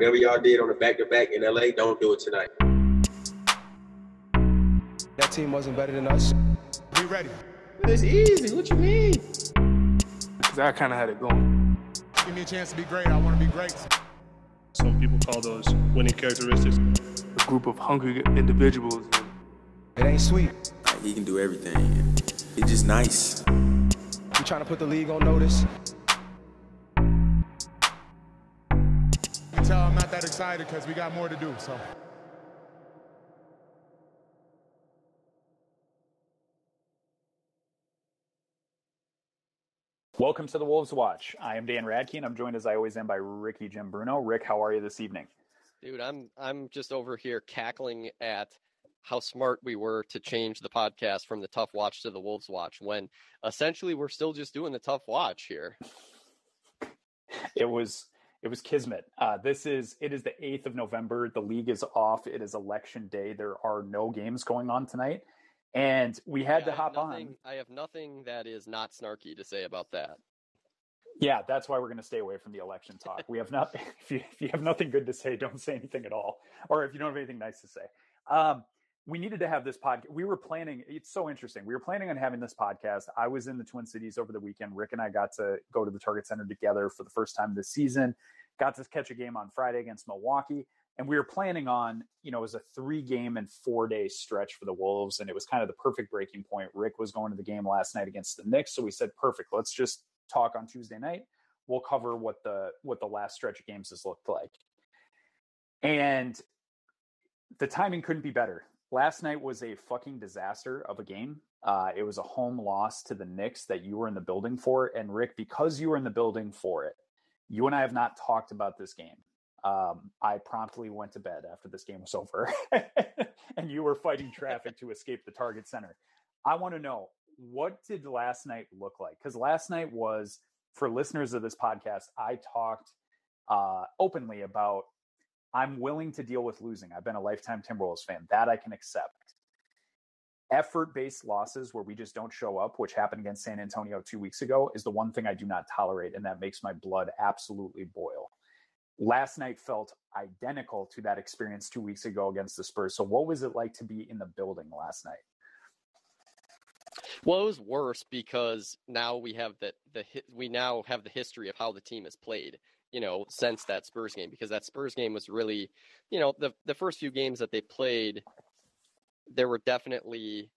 Whatever y'all did on the back to back in LA, don't do it tonight. That team wasn't better than us. Be ready. It's easy. What you mean? Because I kind of had it going. Give me a chance to be great. I want to be great. Some people call those winning characteristics. A group of hungry individuals. It ain't sweet. Like, he can do everything. He's just nice. You trying to put the league on notice? Tell I'm not that excited because we got more to do. So. Welcome to the Wolves Watch. I am Dan Radke, and I'm joined as I always am by Rikki Jim Bruno. Rick, how are you this evening? Dude, I'm I'm just over here cackling at how smart we were to change the podcast from the Tough Watch to the Wolves Watch when essentially we're still just doing the Tough Watch here. It was it was kismet. Uh, this is it is the eighth of November. The league is off. It is election day. There are no games going on tonight, and we had Yeah, to hop nothing, on. I have nothing that is not snarky to say about that. Yeah, that's why we're going to stay away from the election talk. We have not. If you, if you have nothing good to say, don't say anything at all. Or if you don't have anything nice to say, um, we needed to have this podcast. We were planning. It's so interesting. We were planning on having this podcast. I was in the Twin Cities over the weekend. Rick and I got to go to the Target Center together for the first time this season. Got to catch a game on Friday against Milwaukee, and we were planning on, you know, it was a three game and four day stretch for the Wolves, and it was kind of the perfect breaking point. Rick was going to the game last night against the Knicks, so we said, perfect. Let's just talk on Tuesday night. We'll cover what the what the last stretch of games has looked like. And the timing couldn't be better. Last night was a fucking disaster of a game. Uh, it was a home loss to the Knicks that you were in the building for. And Rick, because you were in the building for it, you and I have not talked about this game. Um, I promptly went to bed after this game was over, and you were fighting traffic to escape the Target Center. I want to know what did last night look like? Because last night was for listeners of this podcast. I talked uh, openly about I'm willing to deal with losing. I've been a lifetime Timberwolves fan. That I can accept. Effort based losses where we just don't show up, which happened against San Antonio two weeks ago, is the one thing I do not tolerate. And that makes my blood absolutely boil. Last night felt identical to that experience two weeks ago against the Spurs. So, what was it like to be in the building last night? Well, it was worse because now we have the the we now have the history of how the team has played. You know, since that Spurs game, because that Spurs game was really, you know, the the first few games that they played, there were definitely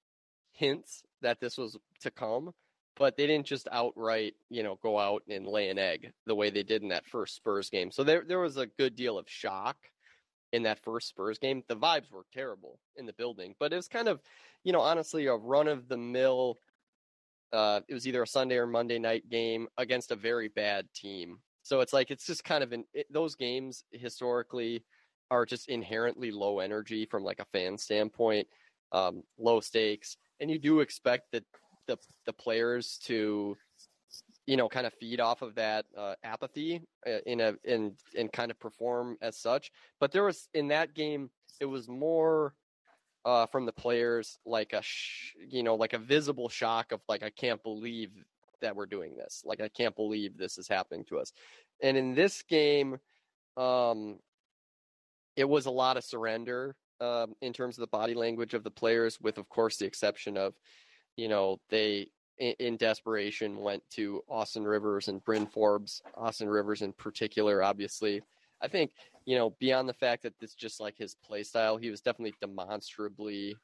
hints that this was to come, but they didn't just outright, you know, go out and lay an egg the way they did in that first Spurs game. So there there was a good deal of shock in that first Spurs game. The vibes were terrible in the building, but it was kind of, you know, honestly a run of the mill. Uh, it was either a Sunday or Monday night game against a very bad team. So it's like it's just kind of in it, those games historically are just inherently low energy from like a fan standpoint, um, low stakes, and you do expect that the the players to you know kind of feed off of that uh, apathy uh, in a in and kind of perform as such. But there was in that game it was more uh, from the players like a sh- you know like a visible shock of like I can't believe that we're doing this. Like I can't believe this is happening to us. And in this game um it was a lot of surrender um, in terms of the body language of the players with of course the exception of you know they in, in desperation went to Austin Rivers and Bryn Forbes Austin Rivers in particular obviously. I think you know, beyond the fact that it's just like his play style, he was definitely demonstrably,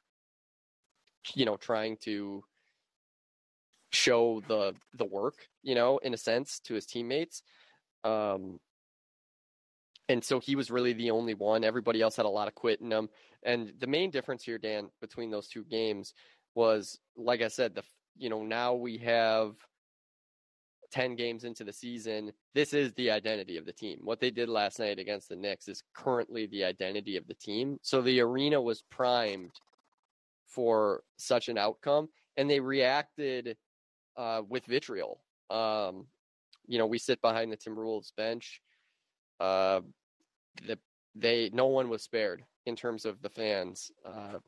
you know, trying to show the the work, you know, in a sense to his teammates. Um and so he was really the only one. Everybody else had a lot of quit in them. And the main difference here, Dan, between those two games was, like I said, the you know now we have 10 games into the season, this is the identity of the team. What they did last night against the Knicks is currently the identity of the team. So the arena was primed for such an outcome, and they reacted uh, with vitriol. Um, you know, we sit behind the Timberwolves bench. Uh, the, they no one was spared in terms of the fans. Uh,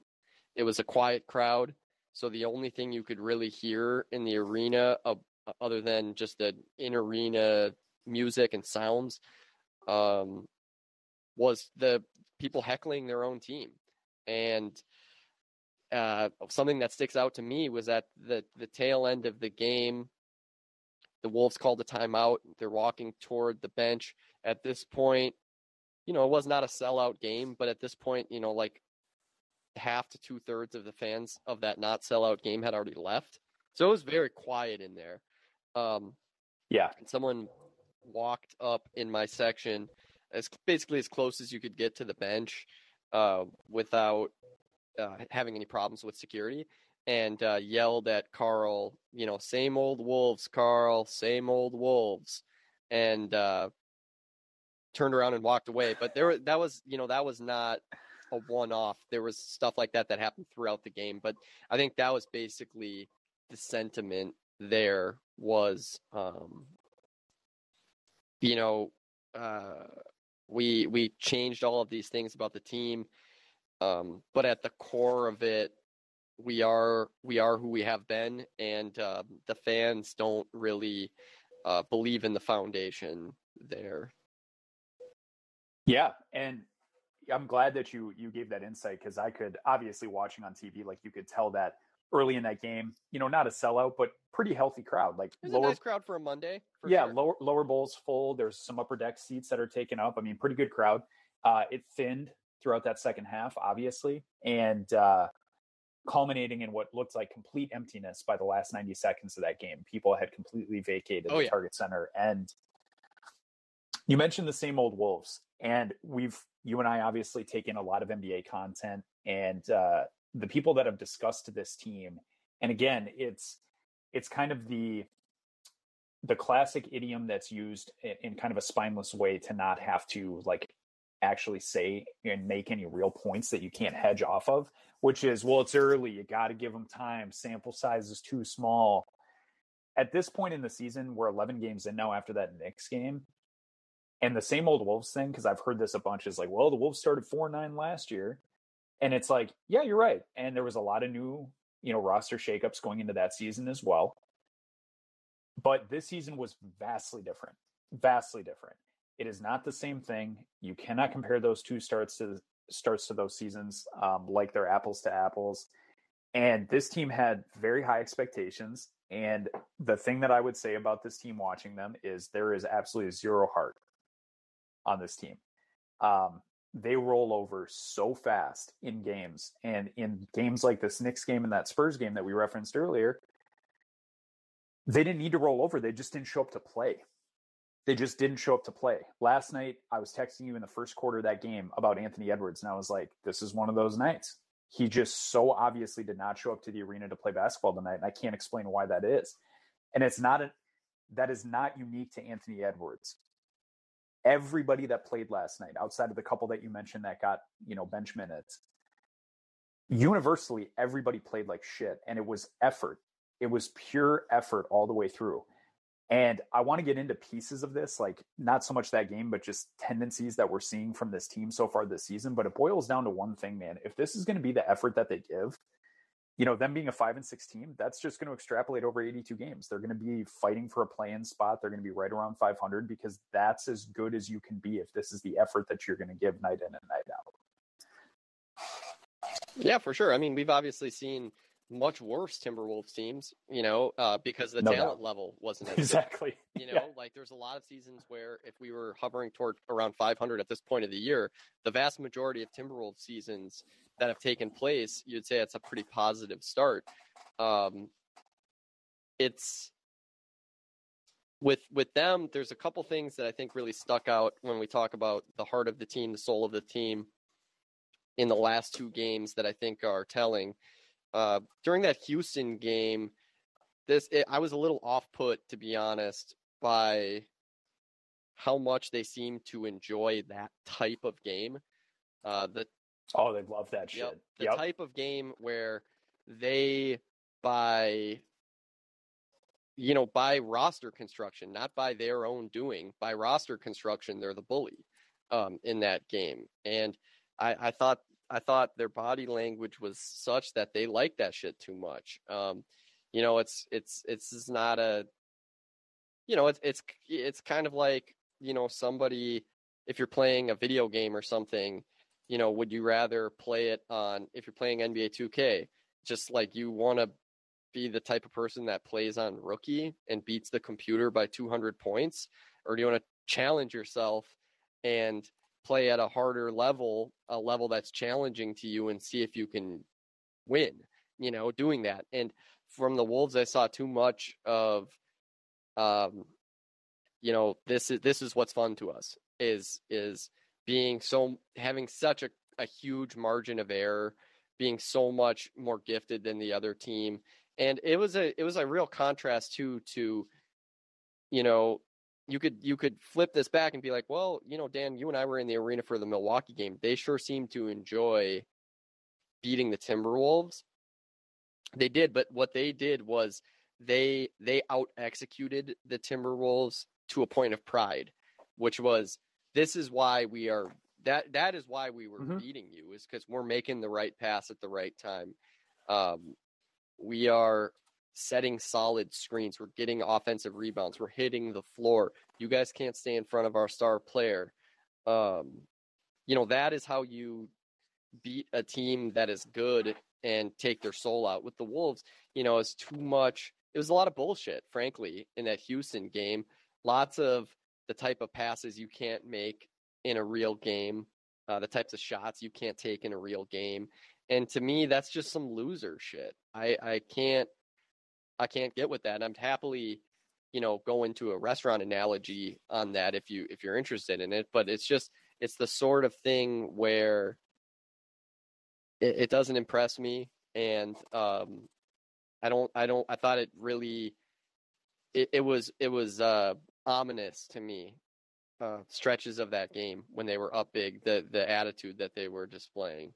it was a quiet crowd, so the only thing you could really hear in the arena of other than just the in arena music and sounds um, was the people heckling their own team, and uh, something that sticks out to me was at the the tail end of the game. The Wolves called a timeout. They're walking toward the bench. At this point, you know, it was not a sellout game, but at this point, you know, like half to two thirds of the fans of that not sellout game had already left. So it was very quiet in there. Um, Yeah. and someone walked up in my section as basically as close as you could get to the bench uh, without uh, having any problems with security and uh, yelled at Karl, you know, same old wolves, Karl, same old wolves, and uh, turned around and walked away. But there, that was, you know, that was not a one-off. There was stuff like that that happened throughout the game. But I think that was basically the sentiment. There was, um, you know, uh, we we changed all of these things about the team, um, but at the core of it, we are we are who we have been, and uh, the fans don't really uh, believe in the foundation there. Yeah, and I'm glad that you you gave that insight because I could obviously watching on TV, like you could tell that early in that game, you know, not a sellout, but pretty healthy crowd. Like lower, nice crowd for a Monday. For yeah, sure. lower lower bowls full. There's some upper deck seats that are taken up. I mean, pretty good crowd. Uh, it thinned throughout that second half, obviously, and uh, culminating in what looked like complete emptiness by the last 90 seconds of that game. People had completely vacated Oh, the yeah. target center, and you mentioned the same old wolves, and we've you and I obviously taken a lot of NBA content, and uh, the people that have discussed this team, and again, it's it's kind of the the classic idiom that's used in, in kind of a spineless way to not have to like actually say and make any real points that you can't hedge off of which is well it's early you got to give them time sample size is too small. At this point in the season we're 11 games in now after that Knicks game. And the same old wolves thing because i've heard this a bunch is like well the wolves started 4-9 last year. And it's like yeah you're right. And there was a lot of new you know roster shakeups going into that season as well. But this season was vastly different vastly different it is not the same thing you cannot compare those two starts to starts to those seasons um, like they're apples to apples and this team had very high expectations and the thing that i would say about this team watching them is there is absolutely zero heart on this team um, they roll over so fast in games and in games like this Knicks game and that Spurs game that we referenced earlier they didn't need to roll over. They just didn't show up to play. They just didn't show up to play. Last night, I was texting you in the first quarter of that game about Anthony Edwards, and I was like, this is one of those nights. He just so obviously did not show up to the arena to play basketball tonight, and I can't explain why that is. And it's not a, that is not unique to Anthony Edwards. Everybody that played last night, outside of the couple that you mentioned that got, you know, bench minutes, universally everybody played like shit and it was effort it was pure effort all the way through and i want to get into pieces of this like not so much that game but just tendencies that we're seeing from this team so far this season but it boils down to one thing man. If this is going to be the effort that they give you know them being a 5 and 6 team that's just going to extrapolate over 82 games. They're going to be fighting for a play-in spot. They're going to be right around 500 because that's as good as you can be if this is the effort that you're going to give night in and night out. Yeah, for sure. I mean, we've obviously seen much worse Timberwolves teams, you know, uh, because the No talent doubt. level wasn't as good. exactly You know, Yeah. like there's a lot of seasons where if we were hovering toward around 500 at this point of the year, the vast majority of Timberwolves seasons that have taken place, you'd say it's a pretty positive start. Um, it's with with them. There's a couple things that I think really stuck out when we talk about the heart of the team, the soul of the team, in the last two games that I think are telling. Uh, during that Houston game, this it, I was a little off put to be honest by how much they seem to enjoy that type of game. Uh, the oh they love that shit Yep. The Yep. type of game where they by you know, by roster construction, not by their own doing, by roster construction, they're the bully um in that game. And I, I thought I thought their body language was such that they like that shit too much. Um, you know, it's it's it's not a you know, it's it's it's kind of like, you know, somebody if you're playing a video game or something, you know, would you rather play it on if you're playing NBA 2K, just like you want to be the type of person that plays on rookie and beats the computer by 200 points or do you want to challenge yourself and play at a harder level, a level that's challenging to you and see if you can win, you know, doing that. And from the Wolves I saw too much of um you know, this is this is what's fun to us is is being so having such a, a huge margin of error, being so much more gifted than the other team. And it was a it was a real contrast too to you know, you could you could flip this back and be like, well, you know, Dan, you and I were in the arena for the Milwaukee game. They sure seemed to enjoy beating the Timberwolves. They did, but what they did was they they out executed the Timberwolves to a point of pride, which was this is why we are that that is why we were Mhm. beating you is because we're making the right pass at the right time. Um, we are setting solid screens. We're getting offensive rebounds. We're hitting the floor. You guys can't stay in front of our star player. Um, you know that is how you beat a team that is good and take their soul out. With the Wolves, you know, it's too much. It was a lot of bullshit, frankly, in that Houston game. Lots of the type of passes you can't make in a real game, uh, the types of shots you can't take in a real game. And to me, that's just some loser shit. I, I can't I can't get with that. And I'm happily, you know, go into a restaurant analogy on that if you if you're interested in it. But it's just it's the sort of thing where it, it doesn't impress me and um I don't I don't I thought it really it, it was it was uh ominous to me uh stretches of that game when they were up big the the attitude that they were displaying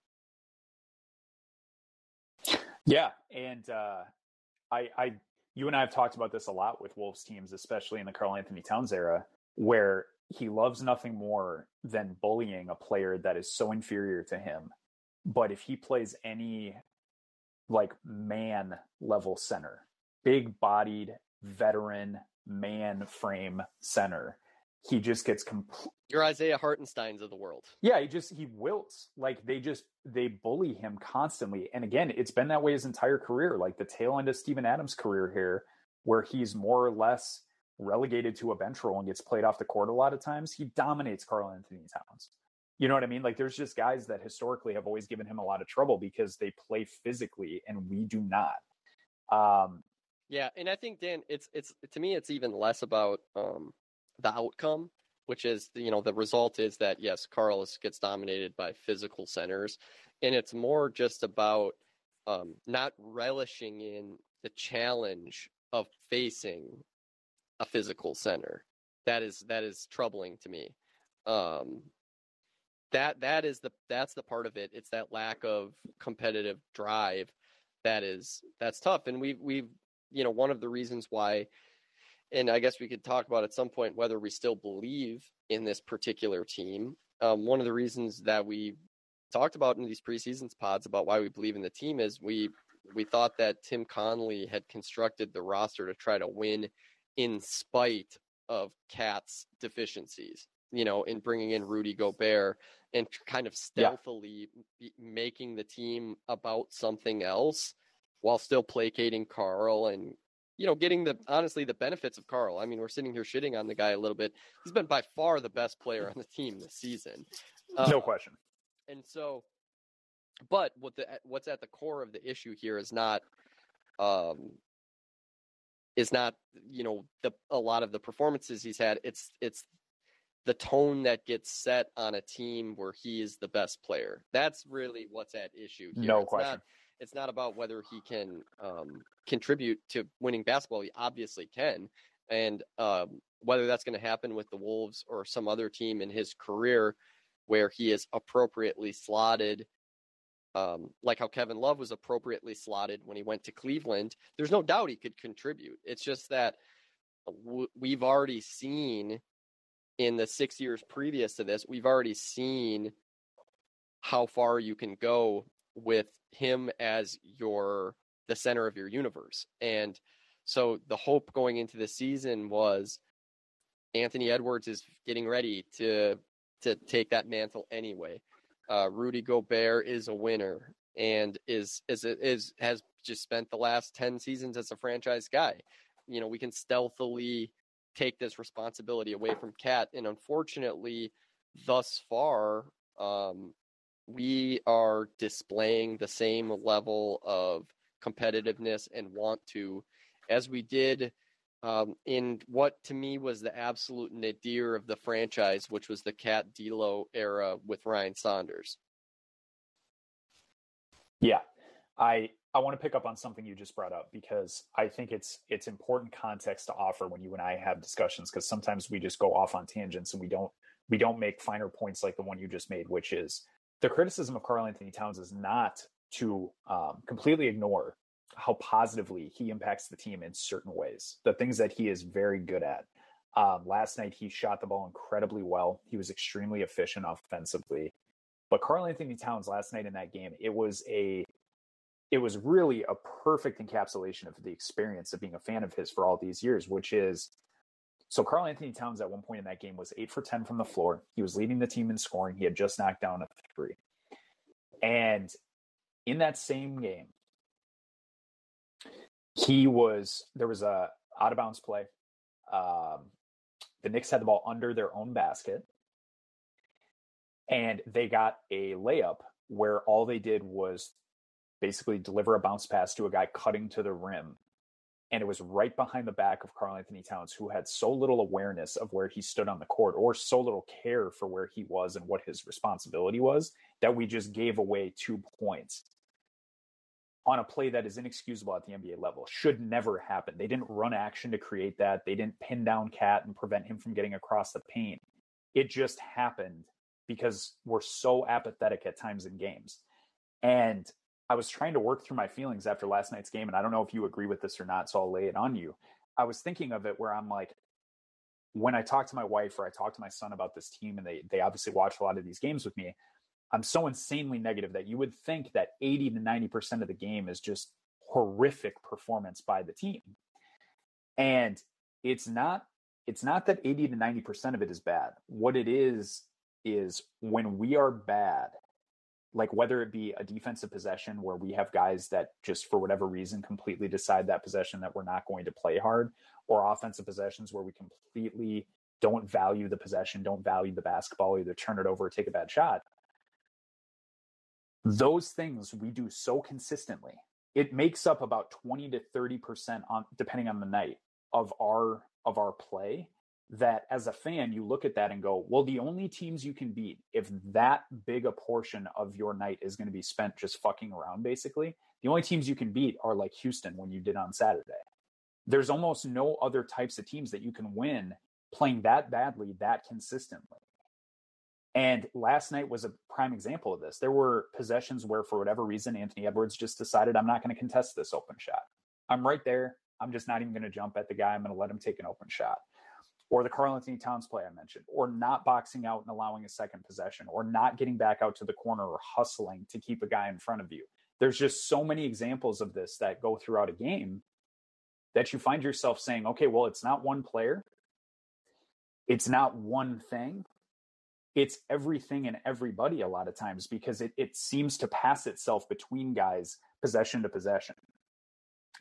Yeah, and uh, I, I, you and I have talked about this a lot with Wolves teams, especially in the Karl Anthony Towns era, where he loves nothing more than bullying a player that is so inferior to him. But if he plays any like man level center, big bodied veteran man frame center, he just gets complete. your Isaiah Hartensteins of the world Yeah, he just he wilts. Like they just they bully him constantly. And again, it's been that way his entire career. Like the tail end of Steven Adams' career here, where he's more or less relegated to a bench role and gets played off the court a lot of times. He dominates Karl Anthony Towns. You know what I mean? Like there's just guys that historically have always given him a lot of trouble because they play physically and we do not. Um Yeah, and I think Dan, it's it's to me, it's even less about um, the outcome, which is you know the result is that yes, Carlos gets dominated by physical centers, and it's more just about um, not relishing in the challenge of facing a physical center. That is that is troubling to me. Um, that that is the that's the part of it. It's that lack of competitive drive that is that's tough, and we've we've you know one of the reasons why and i guess we could talk about at some point whether we still believe in this particular team um, one of the reasons that we talked about in these preseasons pods about why we believe in the team is we we thought that tim connelly had constructed the roster to try to win in spite of KAT's deficiencies you know in bringing in rudy gobert and kind of Yeah. stealthily be- making the team about something else while still placating Karl and you know getting the honestly the benefits of Karl. I mean, we're sitting here shitting on the guy a little bit. He's been by far the best player on the team this season. no Uh, question. and so but what the what's at the core of the issue here is not um is not you know the a lot of the performances he's had it's it's the tone that gets set on a team where he is the best player that's really what's at issue here. No It's question. not, it's not about whether he can um contribute to winning basketball he obviously can and um whether that's going to happen with the wolves or some other team in his career where he is appropriately slotted um, like how Kevin Love was appropriately slotted when he went to Cleveland. There's no doubt he could contribute. It's just that w- we've already seen in the six years previous to this, we've already seen how far you can go with him as your the center of your universe. And so the hope going into the season was Anthony Edwards is getting ready to to take that mantle anyway. Uh, Rudy Gobert is a winner and is is is has just spent the last ten seasons as a franchise guy. You know, we can stealthily take this responsibility away from KAT, and unfortunately, thus far, um, we are displaying the same level of competitiveness and want to as we did um, in what to me was the absolute nadir of the franchise, which was the KAT D'Lo era with Ryan Saunders. Yeah, I I want to pick up on something you just brought up because I think it's it's important context to offer when you and I have discussions because sometimes we just go off on tangents and we don't we don't make finer points like the one you just made, which is the criticism of Karl Anthony Towns is not to um, completely ignore how positively he impacts the team in certain ways, the things that he is very good at. Um, last night, he shot the ball incredibly well. He was extremely efficient offensively. But Karl Anthony Towns last night in that game, it was a it was really a perfect encapsulation of the experience of being a fan of his for all these years, which is so Karl Anthony Towns at one point in that game was eight for 10 from the floor. He was leading the team in scoring. He had just knocked down a three. And in that same game, he was there was a out of bounds play. Um, the Knicks had the ball under their own basket, and they got a layup where all they did was basically deliver a bounce pass to a guy cutting to the rim. And it was right behind the back of Karl Anthony Towns, who had so little awareness of where he stood on the court or so little care for where he was and what his responsibility was that we just gave away two points on a play that is inexcusable at the NBA level. Should never happen. They didn't run action to create that. They didn't pin down KAT and prevent him from getting across the paint. It just happened because we're so apathetic at times in games. And I was trying to work through my feelings after last night's game, and I don't know if you agree with this or not, so I'll lay it on you. I was thinking of it where I'm like, when I talk to my wife or I talk to my son about this team, and they they obviously watch a lot of these games with me, I'm so insanely negative that you would think that 80 to 90 percent of the game is just horrific performance by the team, and it's not. It's not that 80 to 90 percent of it is bad. What it is is when we are bad like whether it be a defensive possession where we have guys that just for whatever reason completely decide that possession that we're not going to play hard or offensive possessions where we completely don't value the possession don't value the basketball either turn it over or take a bad shot. Those things we do so consistently. It makes up about 20 to 30% on depending on the night of our of our play that as a fan you look at that and go well the only teams you can beat if that big a portion of your night is going to be spent just fucking around basically the only teams you can beat are like houston when you did on saturday. There's almost no other types of teams that you can win playing that badly that consistently. And last night was a prime example of this. There were possessions where for whatever reason anthony edwards just decided i'm not going to contest this open shot. I'm right there. I'm just not even going to jump at the guy. I'm going to let him take an open shot or the Karl Anthony Towns play I mentioned, or not boxing out and allowing a second possession, or not getting back out to the corner or hustling to keep a guy in front of you. There's just so many examples of this that go throughout a game that you find yourself saying, okay, well, it's not one player, it's not one thing, it's everything and everybody a lot of times because it, it seems to pass itself between guys possession to possession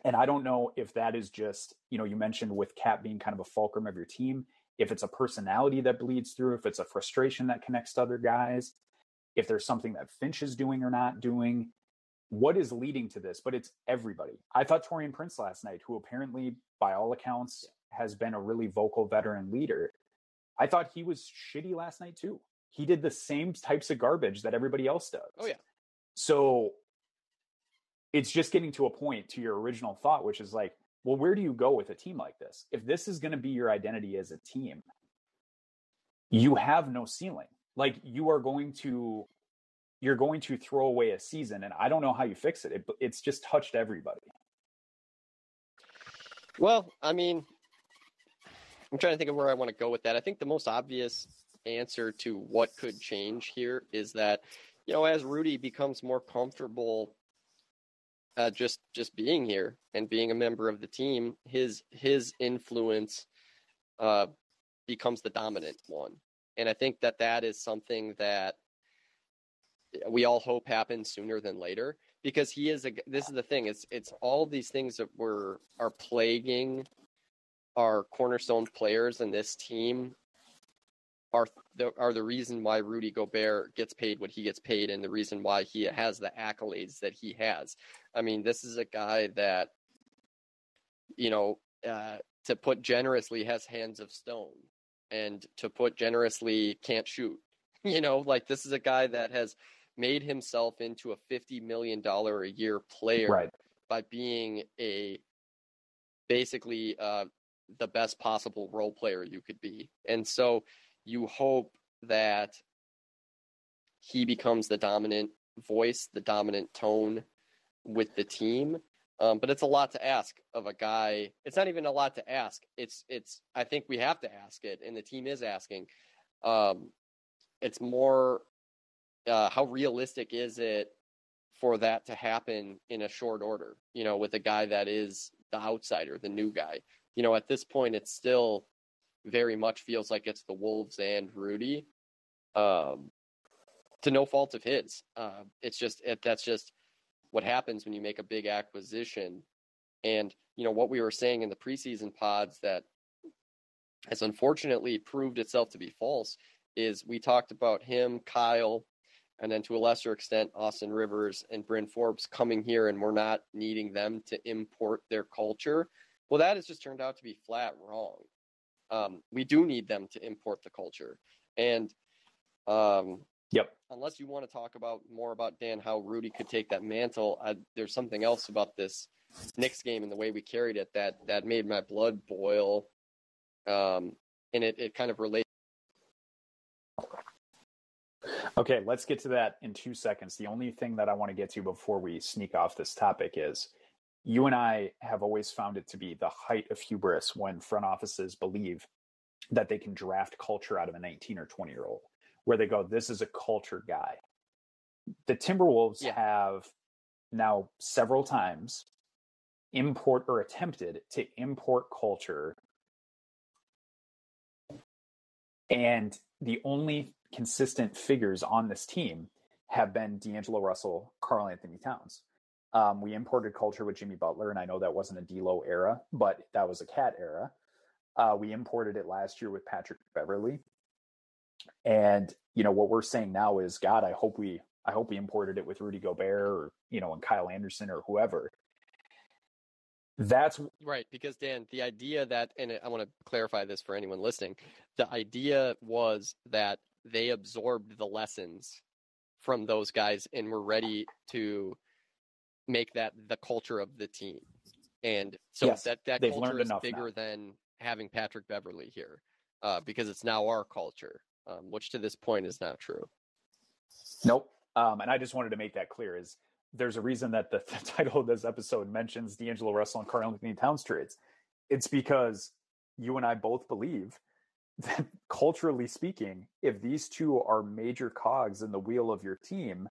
and I don't know if that is just, you know, you mentioned with KAT being kind of a fulcrum of your team, if it's a personality that bleeds through, if it's a frustration that connects to other guys, if there's something that Finch is doing or not doing, what is leading to this? But it's everybody. I thought Taurean Prince last night, who apparently, by all accounts, has been a really vocal veteran leader. I thought he was shitty last night too. He did the same types of garbage that everybody else does. Oh yeah. So it's just getting to a point to your original thought, which is like, well, where do you go with a team like this? If this is going to be your identity as a team, you have no ceiling. Like you are going to, you're going to throw away a season, and I don't know how you fix it. it it's just touched everybody. Well, I mean, I'm trying to think of where I want to go with that. I think the most obvious answer to what could change here is that, you know, as Rudy becomes more comfortable uh, just just being here and being a member of the team, his his influence uh, becomes the dominant one. and I think that that is something that we all hope happens sooner than later because he is a this is the thing it's it's all these things that were are plaguing our cornerstone players in this team are the, are the reason why Rudy Gobert gets paid what he gets paid and the reason why he has the accolades that he has. I mean, this is a guy that you know, uh, to put generously has hands of stone and to put generously can't shoot. You know, like this is a guy that has made himself into a 50 million dollar a year player Right. by being a basically uh, the best possible role player you could be. And so you hope that he becomes the dominant voice, the dominant tone with the team. Um, but it's a lot to ask of a guy. It's not even a lot to ask. It's it's. I think we have to ask it, and the team is asking. Um, it's more uh, how realistic is it for that to happen in a short order? You know, with a guy that is the outsider, the new guy. You know, at this point, it's still very much feels like it's the Wolves and Rudy, um, to no fault of his. Uh, it's just it, that's just what happens when you make a big acquisition. And you know what we were saying in the preseason pods that has unfortunately proved itself to be false is we talked about him, Kyle, and then to a lesser extent Austin Rivers and Bryn Forbes coming here and we're not needing them to import their culture. Well, that has just turned out to be flat wrong. Um, we do need them to import the culture. And um, Yep. unless you want to talk about more about Dan, how Rudy could take that mantle, I, there's something else about this Knicks game and the way we carried it that that made my blood boil. Um, and it, it kind of relates. Okay, let's get to that in two seconds. The only thing that I want to get to before we sneak off this topic is you and I have always found it to be the height of hubris when front offices believe that they can draft culture out of a 19 or 20 year old, where they go, This is a culture guy. The Timberwolves Yeah. have now several times import or attempted to import culture and the only consistent figures on this team have been D'Angelo Russell, Karl Anthony Towns. Um, we imported culture with Jimmy Butler, and I know that wasn't a D'Lo era, but that was a KAT era. Uh, we imported it last year with Patrick Beverley, and you know what we're saying now is, God, I hope we, I hope we imported it with Rudy Gobert or you know, and Kyle Anderson or whoever. That's Right, because Dan, the idea that, and I want to clarify this for anyone listening, the idea was that they absorbed the lessons from those guys and were ready to make that the culture of the team. And so Yes, that that culture is bigger now. than having Patrick Beverley here, uh, because it's now our culture, um, which to this point is not true. Nope. Um, and I just wanted to make that clear is there's a reason that the, the title of this episode mentions D'Angelo Russell and Karl Anthony Towns trades. It's because you and I both believe that culturally speaking, if these two are major cogs in the wheel of your team,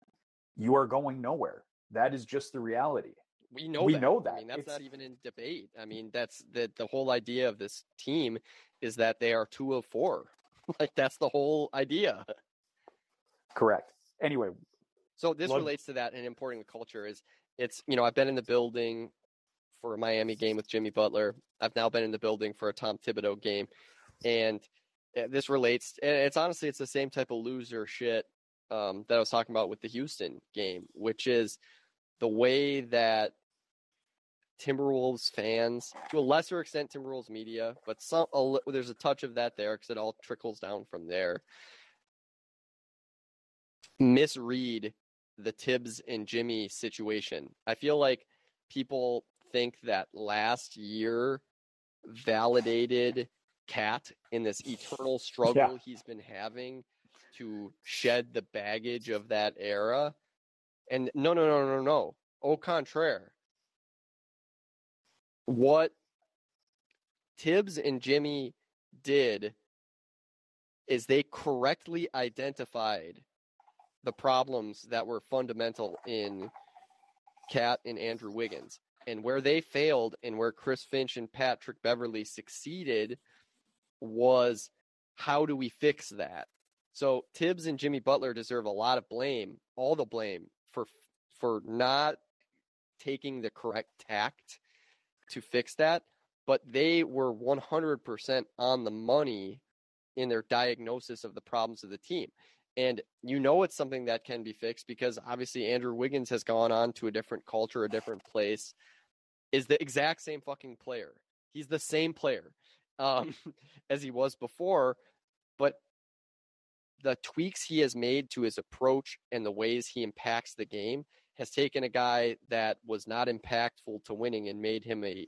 you are going nowhere. That is just the reality. We know We that. know I that. mean, that's It's- not even in debate. I mean, that's the the whole idea of this team is that they are two of four. like that's the whole idea. Correct. Anyway, So this Love- relates to that and importing the culture is it's you know I've been in the building for a Miami game with Jimmy Butler. I've now been in the building for a Tom Thibodeau game, and uh, this relates. and It's honestly it's the same type of loser shit um, that I was talking about with the Houston game, which is the way that Timberwolves fans, to a lesser extent, Timberwolves media, but some a, there's a touch of that there because it all trickles down from there. Misread the Thibs and Jimmy situation. I feel like people think that last year validated KAT in this eternal struggle he's been having to shed the baggage of that era. And no, no, no, no, no. Au contraire. What Thibs and Jimmy did is they correctly identified the problems that were fundamental in KAT and Andrew Wiggins. And where they failed and where Chris Finch and Patrick Beverley succeeded was how do we fix that? So Thibs and Jimmy Butler deserve a lot of blame, all the blame for for not taking the correct tact to fix that, but they were 100% on the money in their diagnosis of the problems of the team. And you know it's something that can be fixed because obviously Andrew Wiggins has gone on to a different culture, a different place, is the exact same fucking player. He's the same player um, as he was before, but the tweaks he has made to his approach and the ways he impacts the game has taken a guy that was not impactful to winning and made him a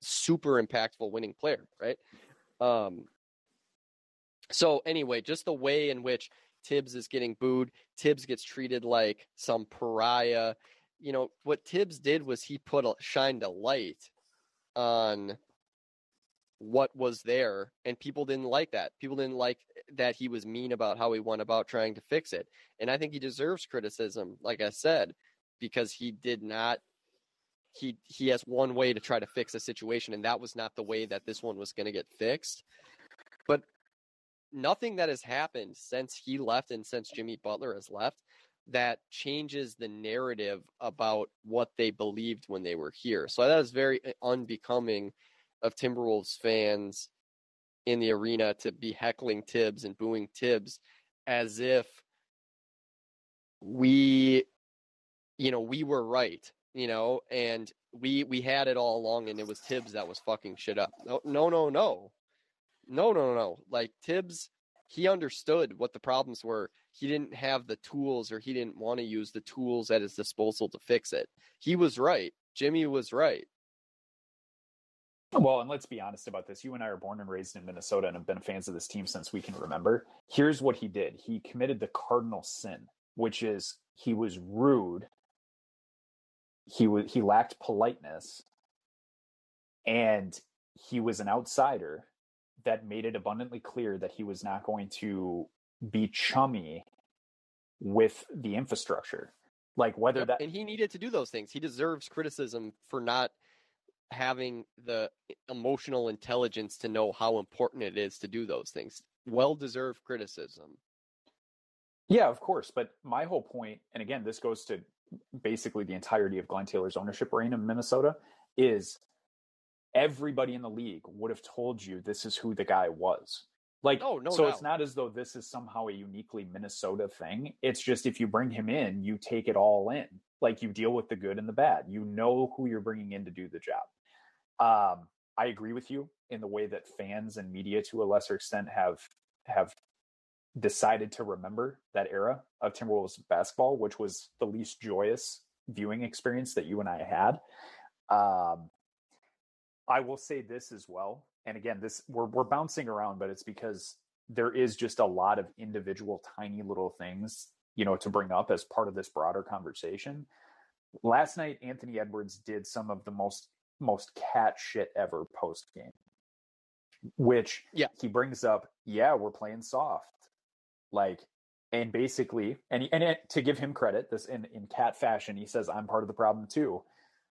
super impactful winning player, right? Um, so anyway, just the way in which Thibs is getting booed, Thibs gets treated like some pariah. You know what Thibs did was he put a shined a light on what was there, and people didn't like that. People didn't like that he was mean about how he went about trying to fix it, and I think he deserves criticism. Like I said, because he did not. He he has one way to try to fix a situation, and that was not the way that this one was going to get fixed. But nothing that has happened since he left and since Jimmy Butler has left that changes the narrative about what they believed when they were here. So that is very uh, unbecoming of Timberwolves fans in the arena to be heckling Thibs and booing Thibs as if we you know we were right you know and we we had it all along and it was Thibs that was fucking shit up. No no no no. No no no like Thibs he understood what the problems were. He didn't have the tools or he didn't want to use the tools at his disposal to fix it. He was right. Jimmy was right Well, and let's be honest about this. You and I are born and raised in Minnesota and have been fans of this team since we can remember. Here's what he did he committed the cardinal sin, which is he was rude, he, was, he lacked politeness, and he was an outsider that made it abundantly clear that he was not going to be chummy with the infrastructure. Like whether Yep, that and he needed to do those things. He deserves criticism for not having the emotional intelligence to know how important it is to do those things. Well deserved criticism. Yeah, of course. But my whole point, and again, this goes to basically the entirety of Glenn Taylor's ownership reign in Minnesota, is everybody in the league would have told you this is who the guy was. Like, Oh, no so it's not as though this is somehow a uniquely Minnesota thing. It's just if you bring him in, you take it all in. Like you deal with the good and the bad. You know who you're bringing in to do the job. Um, I agree with you in the way that fans and media, to a lesser extent, have have decided to remember that era of Timberwolves basketball, which was the least joyous viewing experience that you and I had. Um, I will say this as well, and again, this we're we're bouncing around, but it's because there is just a lot of individual tiny little things, you know, to bring up as part of this broader conversation. Last night, Anthony Edwards did some of the most most KAT shit ever post game, which Yeah. he brings up. Yeah, we're playing soft, like, and basically, and and it, to give him credit, this in in KAT fashion, he says I'm part of the problem too.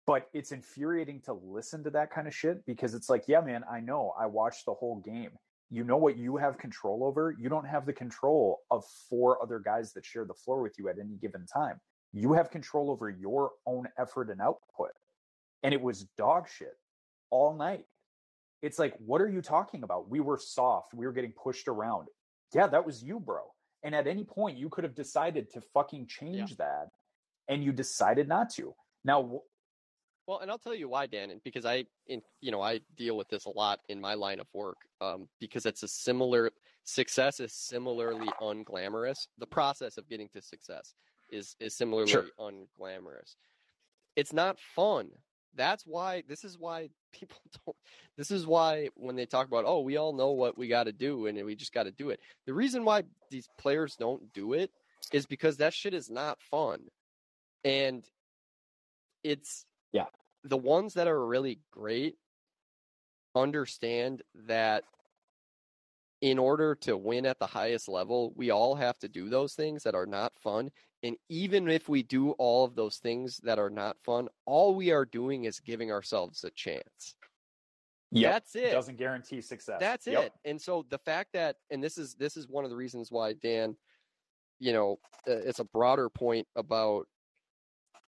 But it's infuriating to listen to that kind of shit because it's like, yeah, man, I know. I watched the whole game. You know what you have control over? You don't have the control of four other guys that share the floor with you at any given time. You have control over your own effort and output. And it was dog shit all night. It's like, what are you talking about? We were soft. We were getting pushed around. Yeah, that was you, bro. And at any point, you could have decided to fucking change that. And you decided not to. Now, Well, and I'll tell you why, Dan, and because I, in you know, I deal with this a lot in my line of work, um, because it's a similar success is similarly unglamorous. The process of getting to success is is similarly Sure. unglamorous. It's not fun. That's why this is why people don't. This is why when they talk about, oh, we all know what we got to do and we just got to do it. The reason why these players don't do it is because that shit is not fun, and it's Yeah. the ones that are really great understand that in order to win at the highest level, we all have to do those things that are not fun. And even if we do all of those things that are not fun, all we are doing is giving ourselves a chance. Yep. That's it. Doesn't guarantee success. That's Yep. it. And so the fact that, and this is this is one of the reasons why Dan, you know, uh, it's a broader point about,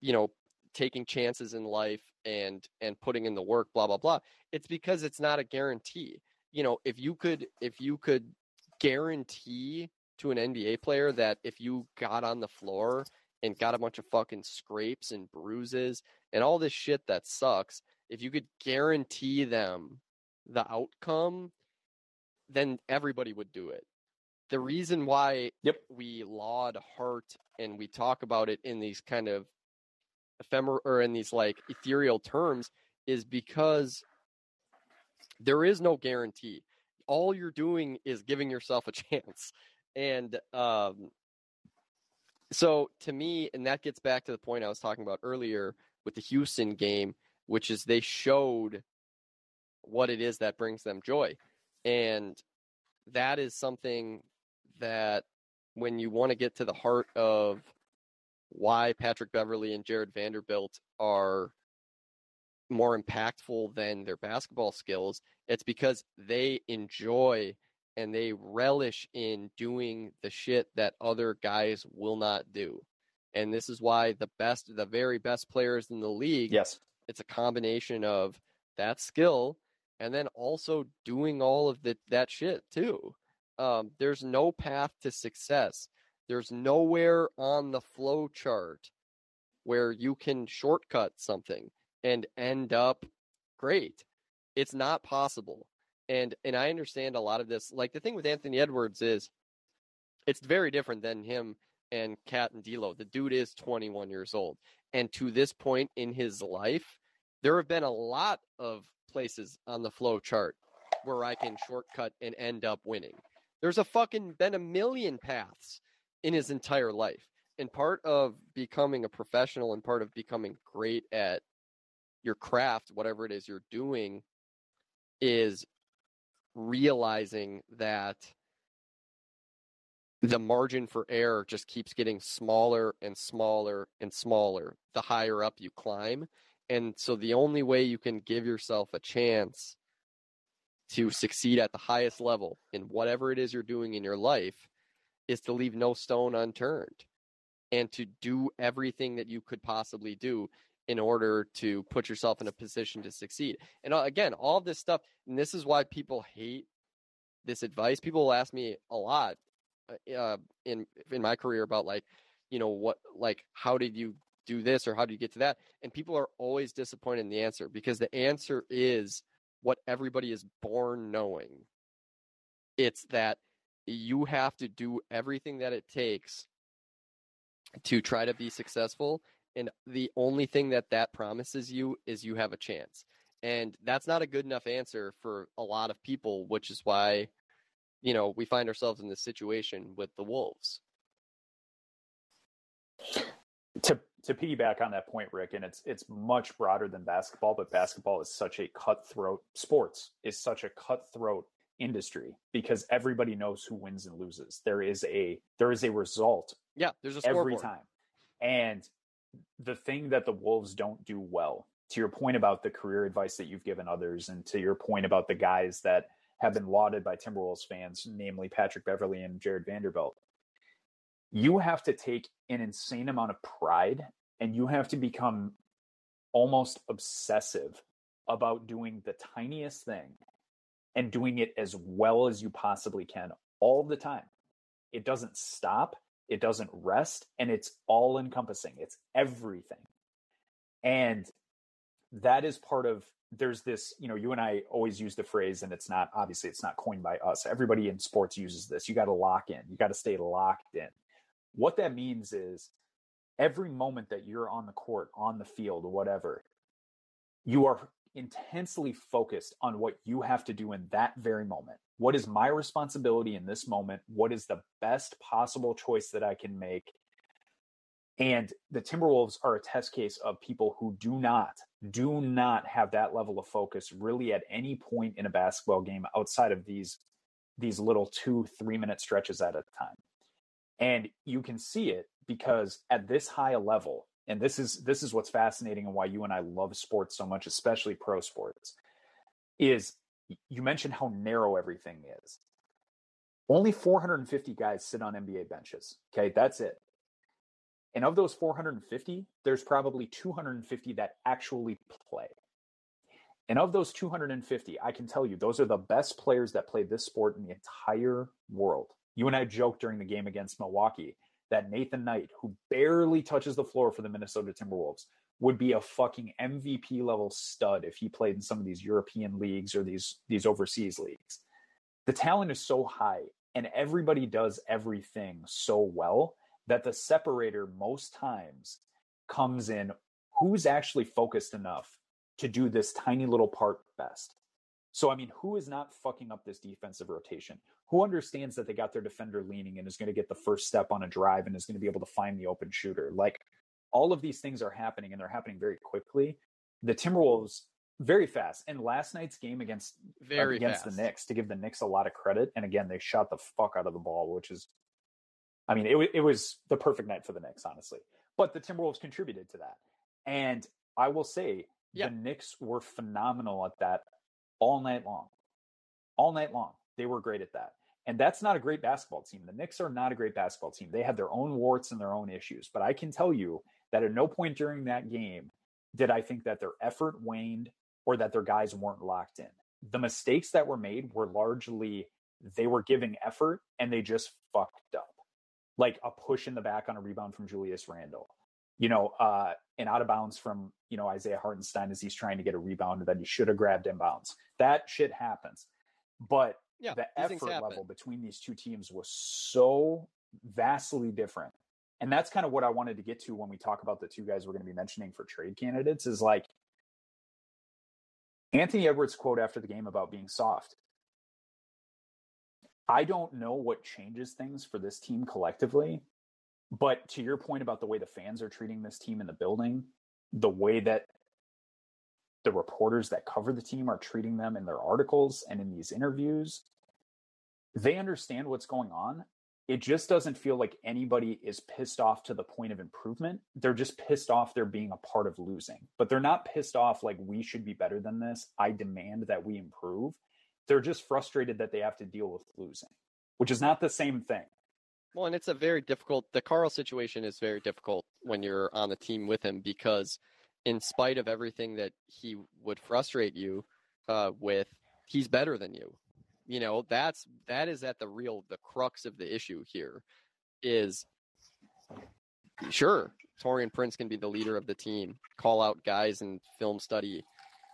you know, taking chances in life and and putting in the work, blah blah blah. It's because it's not a guarantee. You know, if you could if you could guarantee to an NBA player that if you got on the floor and got a bunch of fucking scrapes and bruises and all this shit that sucks, if you could guarantee them the outcome, then everybody would do it. The reason why Yep. we laud heart and we talk about it in these kind of ephemeral or in these like ethereal terms is because there is no guarantee. All you're doing is giving yourself a chance. And um so to me, and that gets back to the point I was talking about earlier with the Houston game, which is they showed what it is that brings them joy. And that is something that when you want to get to the heart of why Patrick Beverley and Jarred Vanderbilt are more impactful than their basketball skills, it's because they enjoy and they relish in doing the shit that other guys will not do. And this is why the best, the very best players in the league, Yes. it's a combination of that skill and then also doing all of the, that shit too. Um, there's no path to success. There's nowhere on the flow chart where you can shortcut something and end up great. It's not possible. And and I understand a lot of this. Like the thing with Anthony Edwards is it's very different than him and KAT and D'Lo. The dude is 21 years old, and to this point in his life, there have been a lot of places on the flow chart where I can shortcut and end up winning. There's a fucking been a million paths in his entire life. And part of becoming a professional and part of becoming great at your craft, whatever it is you're doing, is realizing that the margin for error just keeps getting smaller and smaller and smaller the higher up you climb. And so the only way you can give yourself a chance to succeed at the highest level in whatever it is you're doing in your life is to leave no stone unturned and to do everything that you could possibly do in order to put yourself in a position to succeed. And uh, again, all this stuff, and this is why people hate this advice. People will ask me a lot uh, in in my career about like, you know, what like how did you do this or how do you get to that? And people are always disappointed in the answer because the answer is what everybody is born knowing. It's that you have to do everything that it takes to try to be successful and the only thing that that promises you is you have a chance. And that's not a good enough answer for a lot of people which is why you know we find ourselves in this situation with the wolves. To to piggyback on that point, Rick, and it's it's much broader than basketball, but basketball is such a cutthroat sports is such a cutthroat industry because everybody knows who wins and loses. There is a there is a result yeah there's a every scoreboard. time. And the thing that the Wolves don't do well, to your point about the career advice that you've given others, and to your point about the guys that have been lauded by Timberwolves fans, namely Patrick Beverley and Jarred Vanderbilt, you have to take an insane amount of pride and you have to become almost obsessive about doing the tiniest thing and doing it as well as you possibly can all the time. It doesn't stop, it doesn't rest, and it's all encompassing. It's everything. And that is part of there's this, you know, you and I always use the phrase, and it's not obviously it's not coined by us. Everybody in sports uses this. You got to lock in, you got to stay locked in. What that means is every moment that you're on the court, on the field, whatever, you are intensely focused on what you have to do in that very moment. What is my responsibility in this moment? What is the best possible choice that I can make? And the Timberwolves are a test case of people who do not, do not have that level of focus really at any point in a basketball game outside of these these little two, three minute stretches at a time. And you can see it because at this high a level, and this is this is what's fascinating and why you and I love sports so much, especially pro sports. is you mentioned how narrow everything is. Only 450 guys sit on NBA benches. Okay, that's it. And of those 450, there's probably 250 that actually play. And of those 250, I can tell you those are the best players that play this sport in the entire world. You and I joked during the game against Milwaukee that Nathan Knight, who barely touches the floor for the Minnesota Timberwolves, would be a fucking MVP level stud if he played in some of these European leagues or these these overseas leagues. The talent is so high and everybody does everything so well that the separator most times comes in who's actually focused enough to do this tiny little part best. So, I mean, who is not fucking up this defensive rotation? Who understands that they got their defender leaning and is going to get the first step on a drive and is going to be able to find the open shooter? Like, all of these things are happening and they're happening very quickly. The Timberwolves very fast. And last night's game against uh, Very against fast. the Knicks, to give the Knicks a lot of credit, and again, they shot the fuck out of the ball, which is, I mean, it it was the perfect night for the Knicks, honestly. But the Timberwolves contributed to that, and I will say Yeah. the Knicks were phenomenal at that all night long, all night long. They were great at that. And that's not a great basketball team. The Knicks are not a great basketball team. They have their own warts and their own issues. But I can tell you that at no point during that game did I think that their effort waned or that their guys weren't locked in. The mistakes that were made were largely they were giving effort and they just fucked up. Like a push in the back on a rebound from Julius Randle. You know, uh, an out of bounds from, you know, Isaiah Hartenstein as he's trying to get a rebound that he should have grabbed inbounds. That shit happens. But Yeah, the effort level between these two teams was so vastly different. And that's kind of what I wanted to get to when we talk about the two guys we're going to be mentioning for trade candidates is like Anthony Edwards' quote after the game about being soft. I don't know what changes things for this team collectively, but to your point about the way the fans are treating this team in the building, the way that the reporters that cover the team are treating them in their articles and in these interviews, they understand what's going on. It just doesn't feel like anybody is pissed off to the point of improvement. They're just pissed off they're being a part of losing. But they're not pissed off like we should be better than this. I demand that we improve. They're just frustrated that they have to deal with losing, which is not the same thing. Well, and it's a very difficult. The Karl situation is very difficult when you're on the team with him because, in spite of everything that he would frustrate you uh, with, he's better than you. You know, that's that is at the real the crux of the issue here. Is sure Taurean Prince can be the leader of the team, call out guys and film study,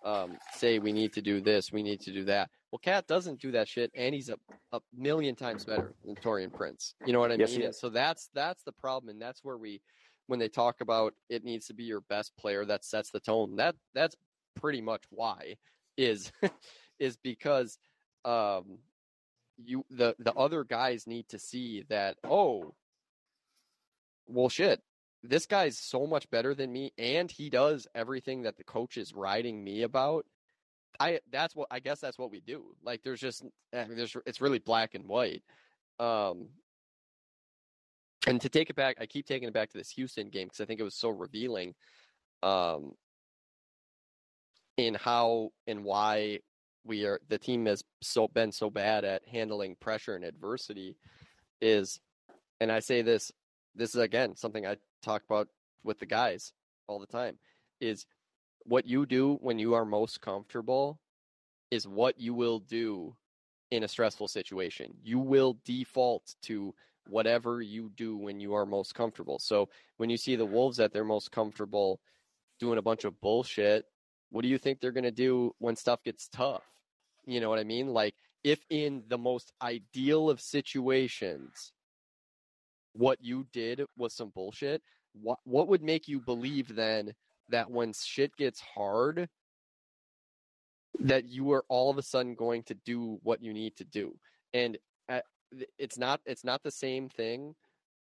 um, say we need to do this, we need to do that. Well, KAT doesn't do that shit, and he's a, a million times better than Taurean Prince. You know what I Yes, mean? he And is. so that's that's the problem, and that's where we, when they talk about it needs to be your best player that sets the tone. That that's pretty much why is is because um you the the other guys need to see that oh well shit this guy's so much better than me and he does everything that the coach is writing me about i that's what i guess that's what we do like there's just I mean, there's it's really black and white um and to take it back i keep taking it back to this houston game because i think it was so revealing um in how and why we are the team has so been so bad at handling pressure and adversity is and I say this this is again something I talk about with the guys all the time is what you do when you are most comfortable is what you will do in a stressful situation. You will default to whatever you do when you are most comfortable. So when you see the Wolves at their most comfortable doing a bunch of bullshit, what do you think they're going to do when stuff gets tough? You know what I mean? Like if in the most ideal of situations what you did was some bullshit, what what would make you believe then that when shit gets hard that you are all of a sudden going to do what you need to do? And uh, it's not it's not the same thing,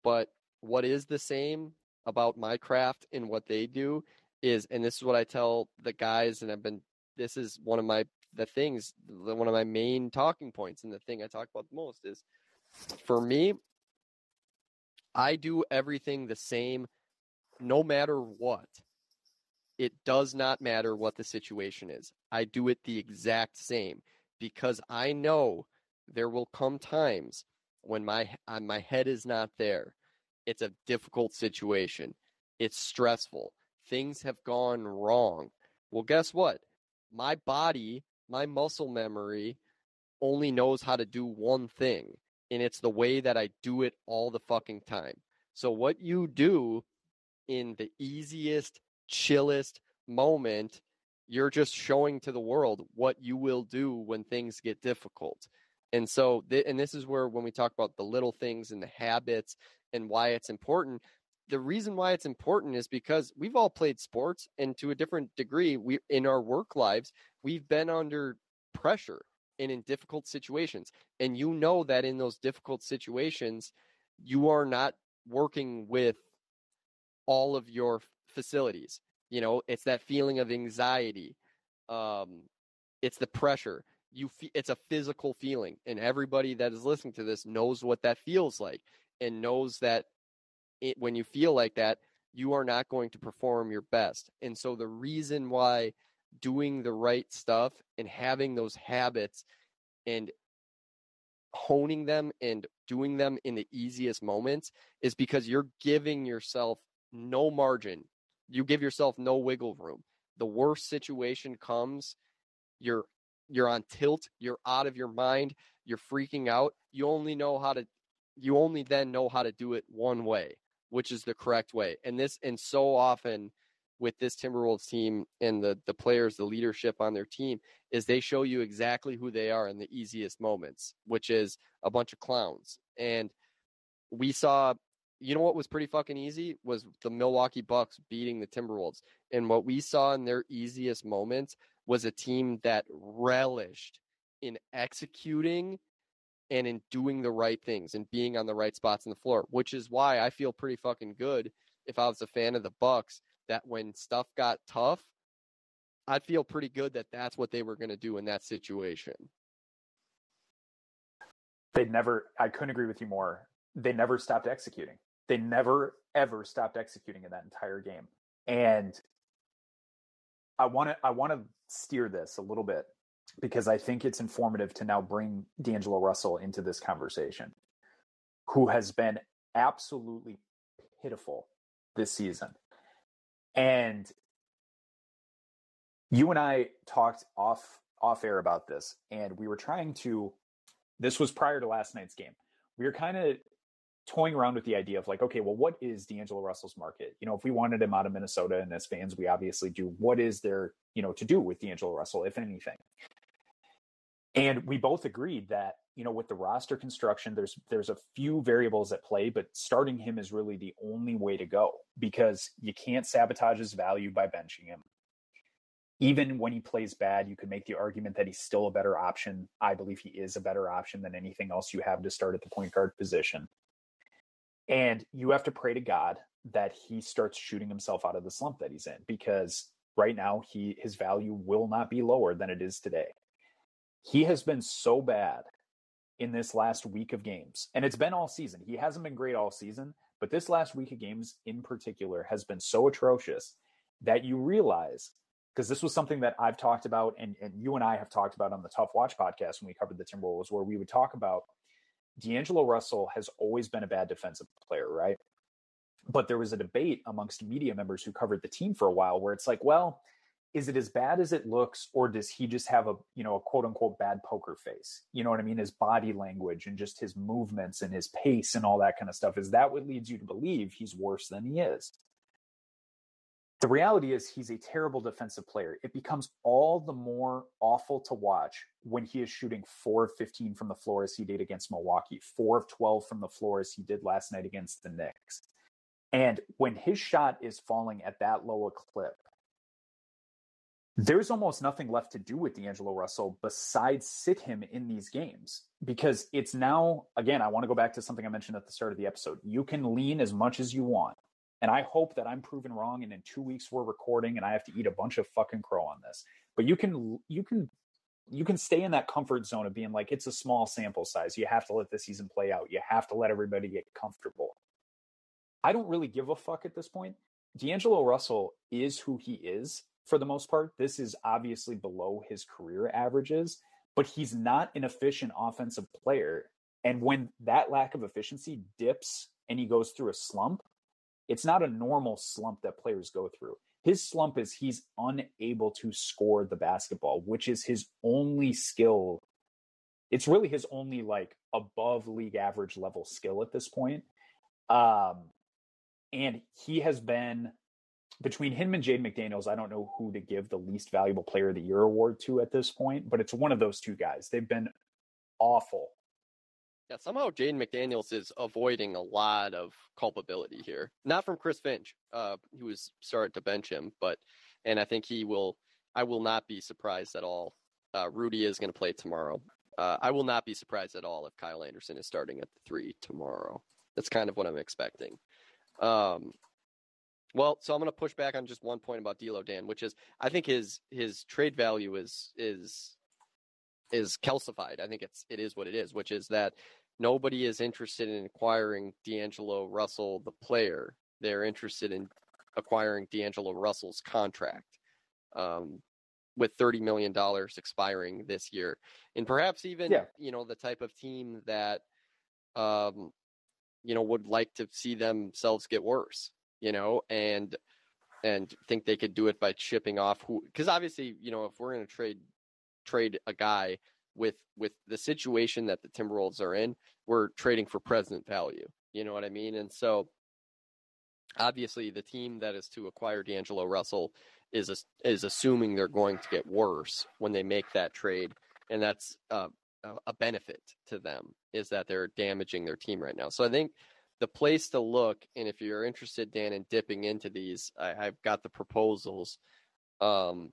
but what is the same about my craft and what they do is and this is what I tell the guys and I've been this is one of my the things one of my main talking points and the thing I talk about the most is for me I do everything the same no matter what. It does not matter what the situation is. I do it the exact same because I know there will come times when my uh, my head is not there. It's a difficult situation. It's stressful. Things have gone wrong. Well, guess what? My body, my muscle memory only knows how to do one thing, and it's the way that I do it all the fucking time. So what you do in the easiest, chillest moment, you're just showing to the world what you will do when things get difficult. And so, th- and this is where when we talk about the little things and the habits and why it's important, the reason why it's important is because we've all played sports and to a different degree, we in our work lives, we've been under pressure and in difficult situations. And you know that in those difficult situations, you are not working with all of your facilities. You know, it's that feeling of anxiety. Um, it's the pressure. You, fe- it's a physical feeling, and everybody that is listening to this knows what that feels like, and knows that it, when you feel like that, you are not going to perform your best. And so the reason why doing the right stuff and having those habits and honing them and doing them in the easiest moments is because you're giving yourself no margin. You give yourself no wiggle room. The worst situation comes, you're you're on tilt, you're out of your mind, you're freaking out. You only know how to you only then know how to do it one way, which is the correct way. And this and so often with this Timberwolves team and the the players, the leadership on their team is they show you exactly who they are in the easiest moments, which is a bunch of clowns. And we saw you know what was pretty fucking easy was the Milwaukee Bucks beating the Timberwolves. And what we saw in their easiest moments was a team that relished in executing and in doing the right things and being on the right spots in the floor, which is why I feel pretty fucking good if I was a fan of the Bucks that when stuff got tough, I'd feel pretty good that that's what they were going to do in that situation. They never, I couldn't agree with you more. They never stopped executing. They never, ever stopped executing in that entire game. And I want to, I want to steer this a little bit because I think it's informative to now bring D'Angelo Russell into this conversation, who has been absolutely pitiful this season. And you and I talked off off air about this, and we were trying to. This was prior to last night's game. We were kind of toying around with the idea of like, okay, well, what is D'Angelo Russell's market? You know, if we wanted him out of Minnesota, and as fans, we obviously do. What is there, you know, to do with D'Angelo Russell, if anything? And we both agreed that you know with the roster construction, there's there's a few variables at play, but starting him is really the only way to go because you can't sabotage his value by benching him even when he plays bad, you can make the argument that he's still a better option. I believe he is a better option than anything else you have to start at the point guard position. And you have to pray to God that he starts shooting himself out of the slump that he's in because right now he his value will not be lower than it is today. He has been so bad in this last week of games. And it's been all season. He hasn't been great all season, but this last week of games in particular has been so atrocious that you realize because this was something that I've talked about and, and you and I have talked about on the Tough Watch podcast when we covered the Timberwolves, where we would talk about D'Angelo Russell has always been a bad defensive player, right? But there was a debate amongst media members who covered the team for a while where it's like, well, is it as bad as it looks, or does he just have a you know a quote unquote bad poker face? You know what I mean? His body language and just his movements and his pace and all that kind of stuff. Is that what leads you to believe he's worse than he is? the reality is he's a terrible defensive player. It becomes all the more awful to watch when he is shooting 4 of 15 from the floor as he did against Milwaukee, 4 of 12 from the floor as he did last night against the Knicks. And when his shot is falling at that low a clip, there's almost nothing left to do with D'Angelo Russell besides sit him in these games because it's now, again, I want to go back to something I mentioned at the start of the episode. You can lean as much as you want and I hope that I'm proven wrong. And in two weeks we're recording, and I have to eat a bunch of fucking crow on this. But you can you can you can stay in that comfort zone of being like it's a small sample size. You have to let the season play out. You have to let everybody get comfortable. I don't really give a fuck at this point D'Angelo Russell is who he is for the most part. This is obviously below his career averages, but he's not an efficient offensive player. And when that lack of efficiency dips and he goes through a slump, it's not a normal slump that players go through. His slump is he's unable to score the basketball, which is his only skill. It's really his only like above league average level skill at this point. Um, and he has been between him and Jaden McDaniels. I don't know who to give the least valuable player of the year award to at this point, but it's one of those two guys. They've been awful Yeah, somehow Jaden McDaniels is avoiding a lot of culpability here. Not from Chris Finch, uh, who was started to bench him, but and I think he will. I will not be surprised at all. Uh, Rudy is going to play tomorrow. Uh, I will not be surprised at all if Kyle Anderson is starting at the three tomorrow. That's kind of what I'm expecting. Um, well, so I'm going to push back on just one point about D'Lo Dan, which is I think his his trade value is is is calcified. I think it's it is what it is, which is that nobody is interested in acquiring D'Angelo Russell the player. They're interested in acquiring D'Angelo Russell's contract. Um, with thirty million dollars expiring this year, and perhaps even Yeah. you know the type of team that, um, you know, would like to see themselves get worse, you know, and and think they could do it by chipping off who, because obviously, you know, if we're going to trade trade a guy with with the situation that the Timberwolves are in, we're trading for present value. You know what I mean? And so obviously the team that is to acquire D'Angelo Russell is is assuming they're going to get worse when they make that trade, and that's uh, a benefit to them is that they're damaging their team right now. So I think the place to look, and if you're interested, Dan, in dipping into these, I, I've got the proposals. Um,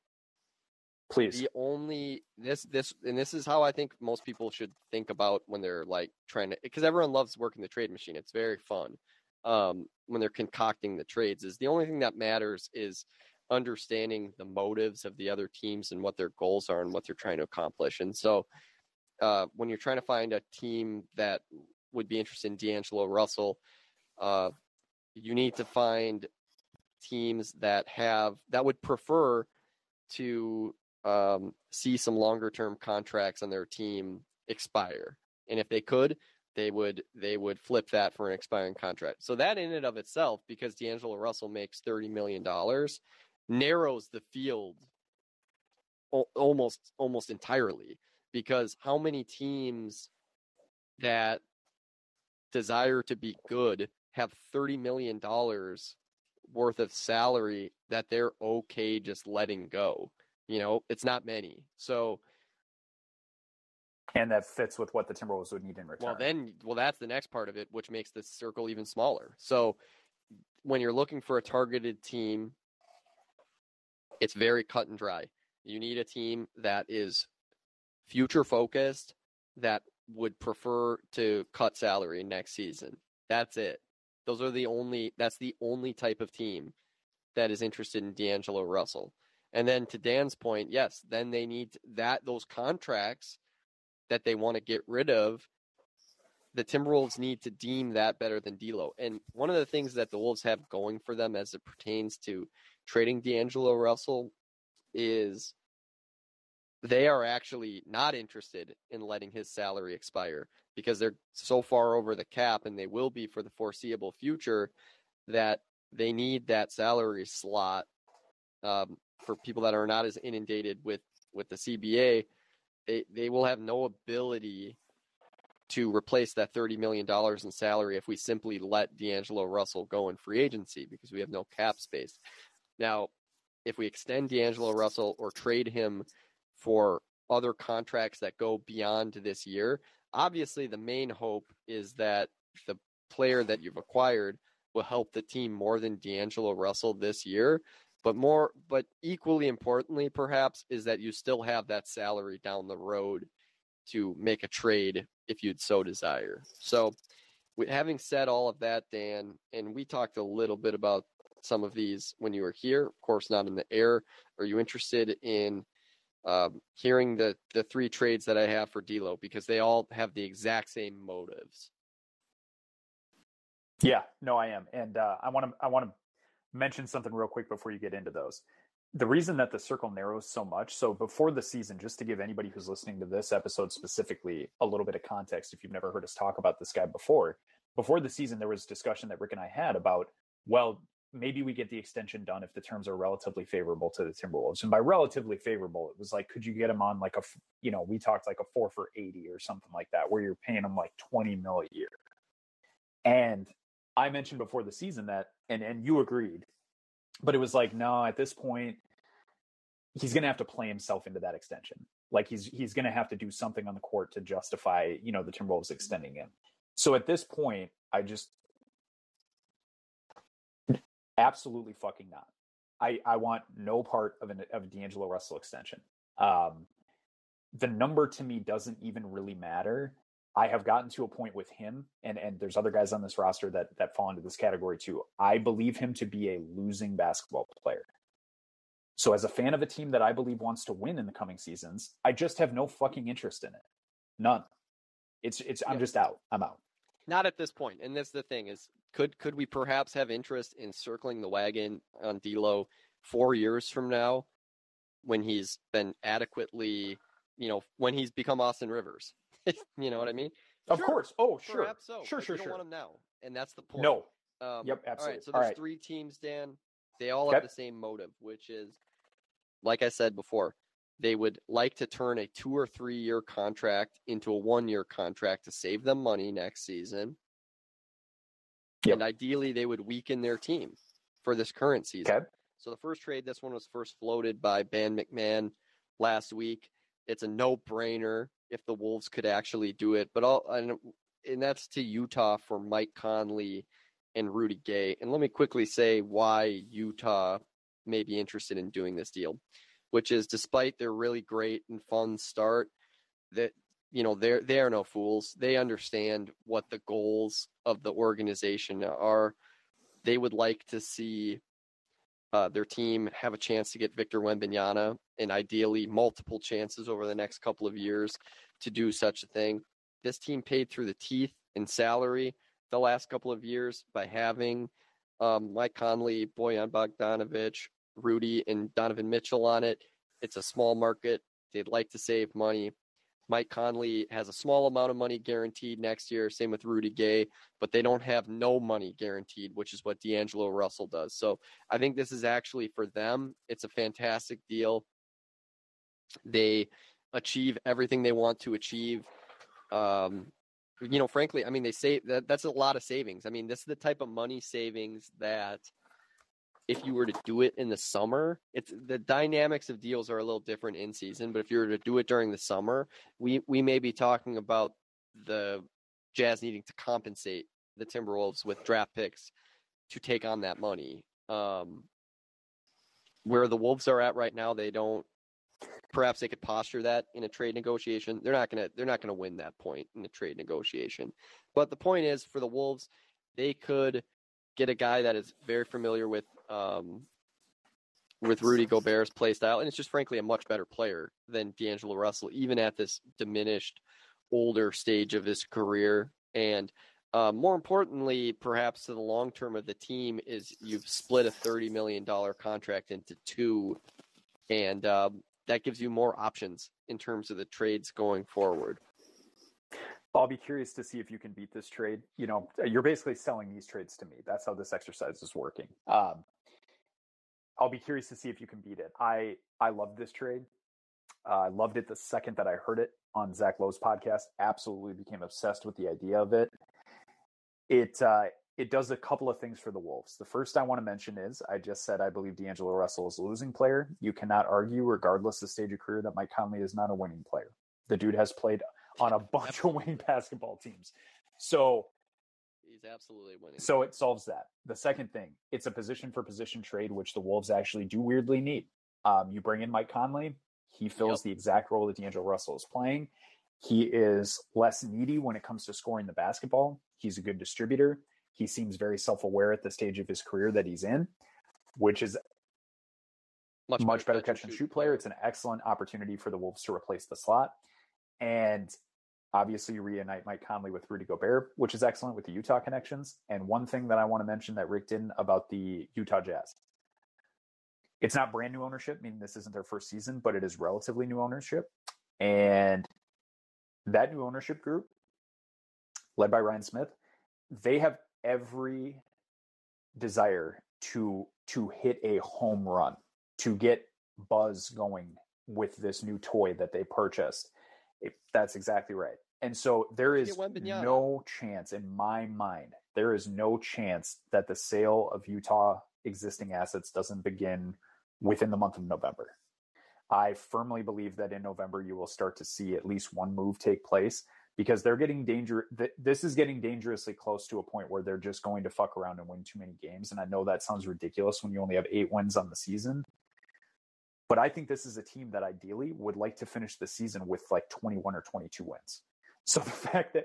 please. the only this this and this is how I think most people should think about when they're like trying to because everyone loves working the trade machine. It's very fun um, when they're concocting the trades. Is the only thing that matters is understanding the motives of the other teams and what their goals are and what they're trying to accomplish. And so uh, when you're trying to find a team that would be interested in D'Angelo Russell, uh, you need to find teams that have that would prefer to um, see some longer term contracts on their team expire. And if they could, they would they would flip that for an expiring contract. So that in and of itself, because D'Angelo Russell makes thirty million dollars, narrows the field al- almost almost entirely. Because how many teams that desire to be good have thirty million dollars worth of salary that they're okay just letting go? You know, it's not many. So and that fits with what the Timberwolves would need in return. Well, then, well, that's the next part of it, which makes the circle even smaller. So, when you're looking for a targeted team, it's very cut and dry. You need a team that is future focused, that would prefer to cut salary next season. That's it. Those are the only. That's the only type of team that is interested in D'Angelo Russell. And then to Dan's point, yes, then they need that those contracts that they want to get rid of, the Timberwolves need to deem that better than D'Lo. And one of the things that the Wolves have going for them as it pertains to trading D'Angelo Russell is they are actually not interested in letting his salary expire because they're so far over the cap and they will be for the foreseeable future that they need that salary slot um, for people that are not as inundated with with the CBA they they will have no ability to replace that thirty million dollars in salary if we simply let D'Angelo Russell go in free agency because we have no cap space. Now, if we extend D'Angelo Russell or trade him for other contracts that go beyond this year, obviously the main hope is that the player that you've acquired will help the team more than D'Angelo Russell this year. But more, but equally importantly, perhaps, is that you still have that salary down the road to make a trade if you'd so desire. So, having said all of that, Dan, and we talked a little bit about some of these when you were here. Of course, not in the air. Are you interested in um, hearing the the three trades that I have for D'Lo because they all have the exact same motives? Yeah, no, I am, and uh, I want to I want to mention something real quick before you get into those. The reason that the circle narrows so much, so before the season, just to give anybody who's listening to this episode specifically a little bit of context, if you've never heard us talk about this guy before, before the season, there was discussion that Rick and I had about, well, maybe we get the extension done if the terms are relatively favorable to the Timberwolves. And by relatively favorable, it was like, could you get him on like a, you know, we talked like a four for 80 or something like that, where you're paying him like 20 mil a year. And I mentioned before the season that, and, and you agreed, but it was like, no, at this point, he's going to have to play himself into that extension. Like he's, he's going to have to do something on the court to justify, you know, the Timberwolves extending him. So at this point, I just absolutely fucking not. I, I want no part of an of a D'Angelo Russell extension. Um, the number to me doesn't even really matter. I have gotten to a point with him, and and there's other guys on this roster that that fall into this category too. I believe him to be a losing basketball player. So as a fan of a team that I believe wants to win in the coming seasons, I just have no fucking interest in it. None. It's it's I'm just out. I'm out. Not at this point. And that's the thing is, could could we perhaps have interest in circling the wagon on D'Lo four years from now, when he's been adequately, you know, when he's become Austin Rivers? you know what I mean? Of Sure, course. Oh, sure. Perhaps so. Sure, sure, you don't sure. want him now, and that's the point. No. Um, Yep, All absolutely. right, so there's right. three teams, Dan. They all Okay. have the same motive, which is, like I said before, they would like to turn a two or three year contract into a one year contract to save them money next season. Yep. And ideally, they would weaken their team for this current season. Okay. So the first trade, this one was first floated by Ben McMahon last week. It's a no brainer if the Wolves could actually do it, but all and, and that's to Utah for Mike Conley and Rudy Gay. And let me quickly say why Utah may be interested in doing this deal, which is despite their really great and fun start, that you know they're they are no fools. They understand what the goals of the organization are. They would like to see uh, their team have a chance to get Victor Wembanyama and ideally multiple chances over the next couple of years to do such a thing. This team paid through the teeth in salary the last couple of years by having um, Mike Conley, Bojan Bogdanovic, Rudy, and Donovan Mitchell on it. It's a small market. They'd like to save money. Mike Conley has a small amount of money guaranteed next year, same with Rudy Gay, but they don't have no money guaranteed, which is what D'Angelo Russell does. So I think this is actually for them. It's a fantastic deal. They achieve everything they want to achieve. Um, you know, frankly, I mean, they say that that's a lot of savings. I mean, this is the type of money savings that if you were to do it in the summer, it's the dynamics of deals are a little different in season. But if you were to do it during the summer, we we may be talking about the Jazz needing to compensate the Timberwolves with draft picks to take on that money. Um, where the Wolves are at right now, they don't. Perhaps they could posture that in a trade negotiation. They're not gonna. They're not gonna win that point in a trade negotiation. But the point is, for the Wolves, they could get a guy that is very familiar with um, with Rudy Gobert's play style, and it's just frankly a much better player than D'Angelo Russell, even at this diminished, older stage of his career. And uh, more importantly, perhaps to the long term of the team, is you've split a thirty million dollar contract into two, and um, that gives you more options in terms of the trades going forward. I'll be curious to see if you can beat this trade. You know, you're basically selling these trades to me. That's how this exercise is working. Um, I'll be curious to see if you can beat it. I I love this trade. Uh, I loved it the second that I heard it on Zach Lowe's podcast. Absolutely became obsessed with the idea of it. It uh, it does a couple of things for the Wolves. The first I want to mention is I just said I believe D'Angelo Russell is a losing player. You cannot argue, regardless of stage of career, that Mike Conley is not a winning player. The dude has played on a bunch of winning basketball teams. So He's absolutely winning. so it solves that. The second thing, it's a position for position trade, which the Wolves actually do weirdly need. Um, you bring in Mike Conley, he fills Yep. the exact role that D'Angelo Russell is playing. He is less needy when it comes to scoring the basketball. He's a good distributor. He seems very self aware at the stage of his career that he's in, which is much, better, catch and shoot player. It's an excellent opportunity for the Wolves to replace the slot. And obviously reunite Mike Conley with Rudy Gobert, which is excellent with the Utah connections. And one thing that I want to mention that Rick didn't about the Utah Jazz. It's not brand new ownership, meaning this isn't their first season, but it is relatively new ownership. And that new ownership group, led by Ryan Smith, they have every desire to to hit a home run, to get buzz going with this new toy that they purchased. That's exactly right. And so there is no chance in my mind, there is no chance that the sale of Utah existing assets doesn't begin within the month of November. I firmly believe that in November you will start to see at least one move take place because they're getting danger. th- This is getting dangerously close to a point where they're just going to fuck around and win too many games. And I know that sounds ridiculous when you only have eight wins on the season, but I think this is a team that ideally would like to finish the season with like 21 or 22 wins. So the fact that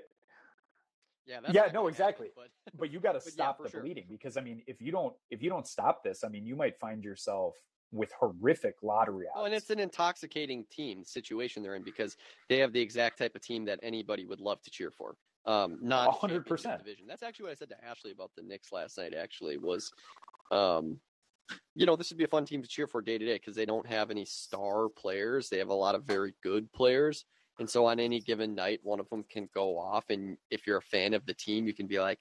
Yeah, that's Yeah, no, exactly. happen, but but you got to But yeah, stop the sure. bleeding because I mean, if you don't if you don't stop this, I mean, you might find yourself with horrific lottery odds. Oh, and it's an intoxicating team situation they're in because they have the exact type of team that anybody would love to cheer for. Um, not hundred percent. division. That's actually what I said to Ashley about the Knicks last night. Actually, was, um, you know, this would be a fun team to cheer for day to day because they don't have any star players. They have a lot of very good players, and so on any given night, one of them can go off. And if you're a fan of the team, you can be like,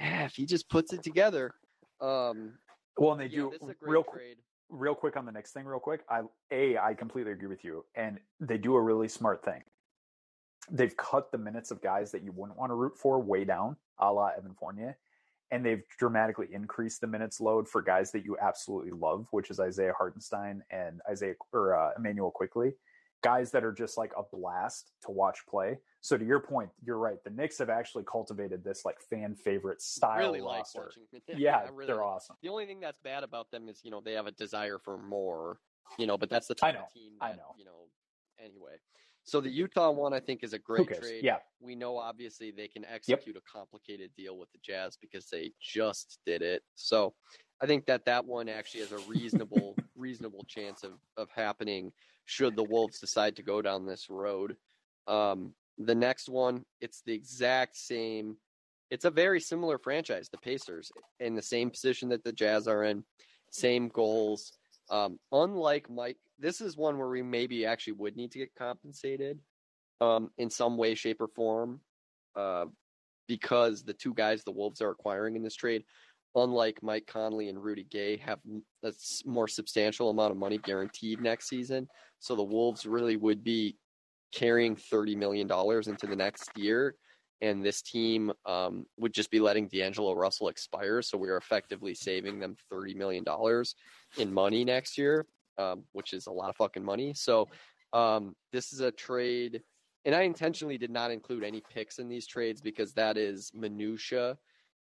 ah, if he just puts it together. Um, well, and they do this is a great real trade. real quick on the next thing, real quick. I a I completely agree with you, and they do a really smart thing. They've cut the minutes of guys that you wouldn't want to root for way down, a la Evan Fournier, and they've dramatically increased the minutes load for guys that you absolutely love, which is Isaiah Hartenstein and Isaiah or uh, Immanuel Quickley, guys that are just like a blast to watch play. So to your point, you're right. The Knicks have actually cultivated this like fan favorite style really like roster. watching. yeah, I really they're like- awesome. The only thing that's bad about them is, you know, they have a desire for more, you know, but that's the I type know, of team I know. you know, anyway. So the Utah one I think is a great trade. Yeah, We know obviously they can execute a complicated deal with the Jazz because they just did it. So I think that that one actually has a reasonable reasonable chance of of happening should the Wolves decide to go down this road. Um, the next one, it's the exact same. It's a very similar franchise, the Pacers, in the same position that the Jazz are in, same goals. Um, unlike Mike, this is one where we maybe actually would need to get compensated um, in some way, shape, or form, uh, because the two guys the Wolves are acquiring in this trade, unlike Mike Conley and Rudy Gay, have a more substantial amount of money guaranteed next season. So the Wolves really would be carrying thirty million dollars into the next year, and this team um, would just be letting D'Angelo Russell expire. So we are effectively saving them thirty million dollars in money next year, um, which is a lot of fucking money. So um, this is a trade, and I intentionally did not include any picks in these trades because that is minutia,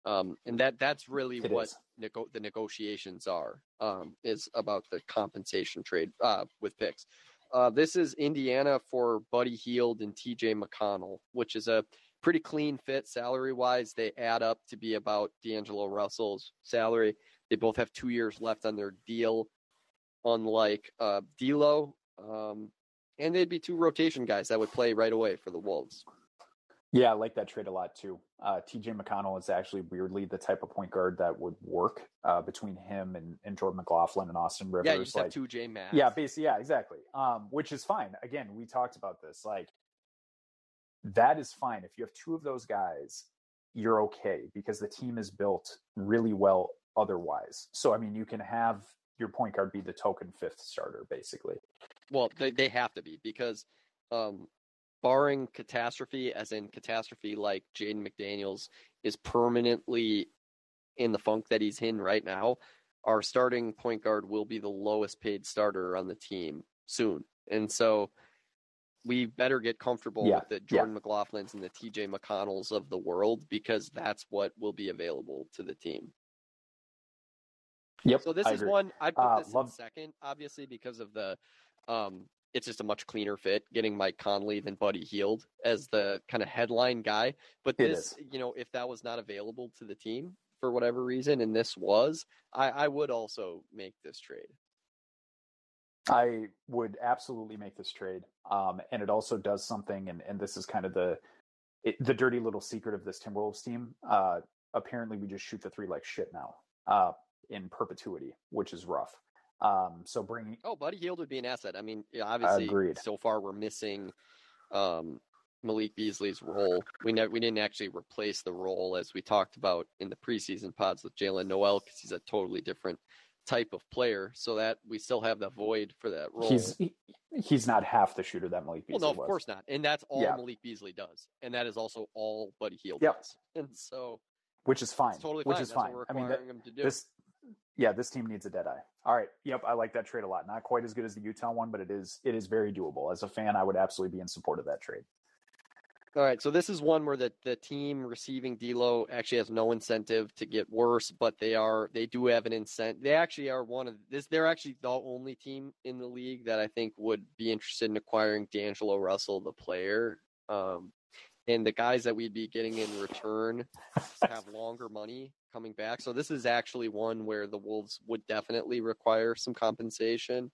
um, and that that's really It what nego- the negotiations are um, is about the compensation trade uh, with picks. Uh, this is Indiana for Buddy Hield and TJ McConnell, which is a pretty clean fit salary wise. They add up to be about D'Angelo Russell's salary. They both have two years left on their deal, unlike uh, D'Lo. Um, and they'd be two rotation guys that would play right away for the Wolves. Yeah, I like that trade a lot too. Uh, TJ McConnell is actually weirdly the type of point guard that would work uh, between him and, and Jordan McLaughlin and Austin Rivers. Yeah, you just like, have two J Max. yeah, basically, yeah, exactly. Um, which is fine. Again, we talked about this. Like, that is fine. If you have two of those guys, you're okay because the team is built really well otherwise. So, I mean, you can have your point guard be the token fifth starter, basically. Well, they they have to be because, um, barring catastrophe, as in catastrophe like Jaden McDaniels is permanently in the funk that he's in right now. Our starting point guard will be the lowest paid starter on the team soon, and so we better get comfortable Yeah, with the yeah. Jordan McLaughlins and the TJ McConnells of the world because that's what will be available to the team. Yep. So this I is agree. one I'd put Uh, this in second, obviously, because of the um it's just a much cleaner fit getting Mike Conley than Buddy Hield as the kind of headline guy. But this, you know, if that was not available to the team for whatever reason, and this was, I, I would also make this trade. I would absolutely make this trade. Um, and it also does something, and, and this is kind of the it, the dirty little secret of this Timberwolves team. Uh, apparently, we just shoot the three like shit now uh, in perpetuity, which is rough. Um, so bringing Oh, Buddy Hield would be an asset. I mean, yeah, obviously, Agreed. so far we're missing um, Malik Beasley's role. We never, we didn't actually replace the role as we talked about in the preseason pods with Jaylen Nowell because he's a totally different type of player. So that we still have the void for that role. he's he, he's not half the shooter that Malik well, Beasley no, of was. course not, and that's all Yeah. Malik Beasley does, and that is also all Buddy Hield Yep. does. And so which is fine. it's totally which is That's fine. I mean, that, requiring him to do. this yeah, this team needs a dead eye. All right, yep, I like that trade a lot. Not quite as good as the Utah one, but it is it is very doable. As a fan, I would absolutely be in support of that trade. All right, so this is one where the, the team receiving D'Lo actually has no incentive to get worse, but they are they do have an incentive. They actually are one of this. They're actually the only team in the league that I think would be interested in acquiring D'Angelo Russell, the player, um, and the guys that we'd be getting in return have longer money coming back. So this is actually one where the Wolves would definitely require some compensation,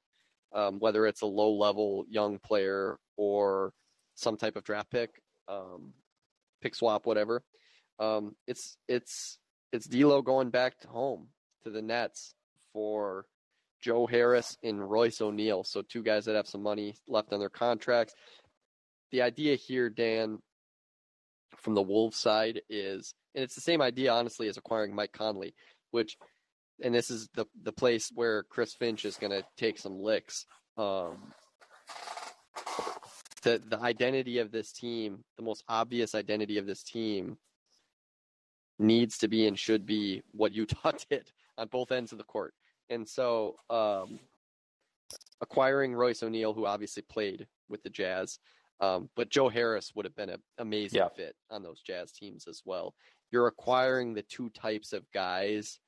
um, whether it's a low level young player or some type of draft pick um, pick swap, whatever. Um, it's it's it's D'Lo going back to home to the Nets for Joe Harris and Royce O'Neale. So two guys that have some money left on their contracts. The idea here, Dan, from the Wolves side is, and it's the same idea, honestly, as acquiring Mike Conley, which, and this is the the place where Chris Finch is going to take some licks. Um, the the identity of this team, the most obvious identity of this team, needs to be and should be what Utah did on both ends of the court. And so, um, acquiring Royce O'Neale, who obviously played with the Jazz, um, but Joe Harris would have been an amazing Yeah. fit on those Jazz teams as well. You're acquiring the two types of guys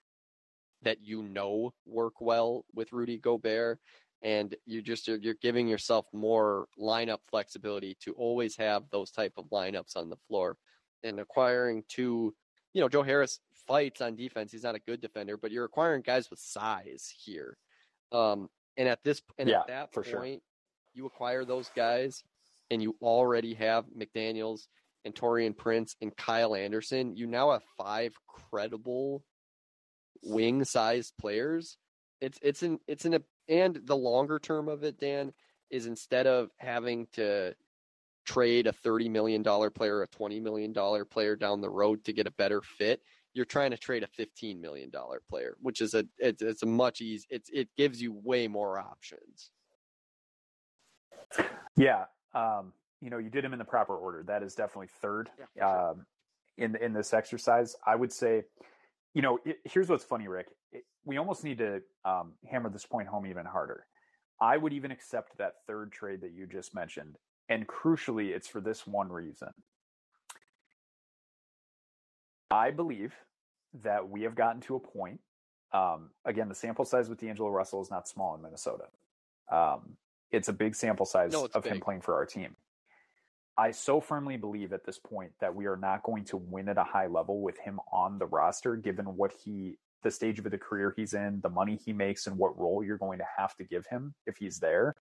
that you know work well with Rudy Gobert and you just you're, you're giving yourself more lineup flexibility to always have those type of lineups on the floor and acquiring two you know joe harris fights on defense he's not a good defender but you're acquiring guys with size here um and at this and Yeah, at that for sure. point you acquire those guys and you already have mcdaniels and taurean prince and kyle anderson you now have five credible wing sized players it's it's an it's an and the longer term of it, Dan, is instead of having to trade a thirty million dollar player, a twenty million dollar player down the road to get a better fit, you're trying to trade a fifteen million dollar player, which is a it's, it's a much easy it's it gives you way more options. Yeah, um, you know, you did them in the proper order. That is definitely third Yeah, sure. um, in in this exercise. I would say, you know, it, here's what's funny, Rick. It, we almost need to um, hammer this point home even harder. I would even accept that third trade that you just mentioned, and crucially, it's for this one reason. I believe that we have gotten to a point. Um, again, the sample size with D'Angelo Russell is not small in Minnesota. Um, it's a big sample size No, of him playing for our team. I so firmly believe at this point that we are not going to win at a high level with him on the roster, given what he, the stage of the career he's in, the money he makes, and what role you're going to have to give him if he's there.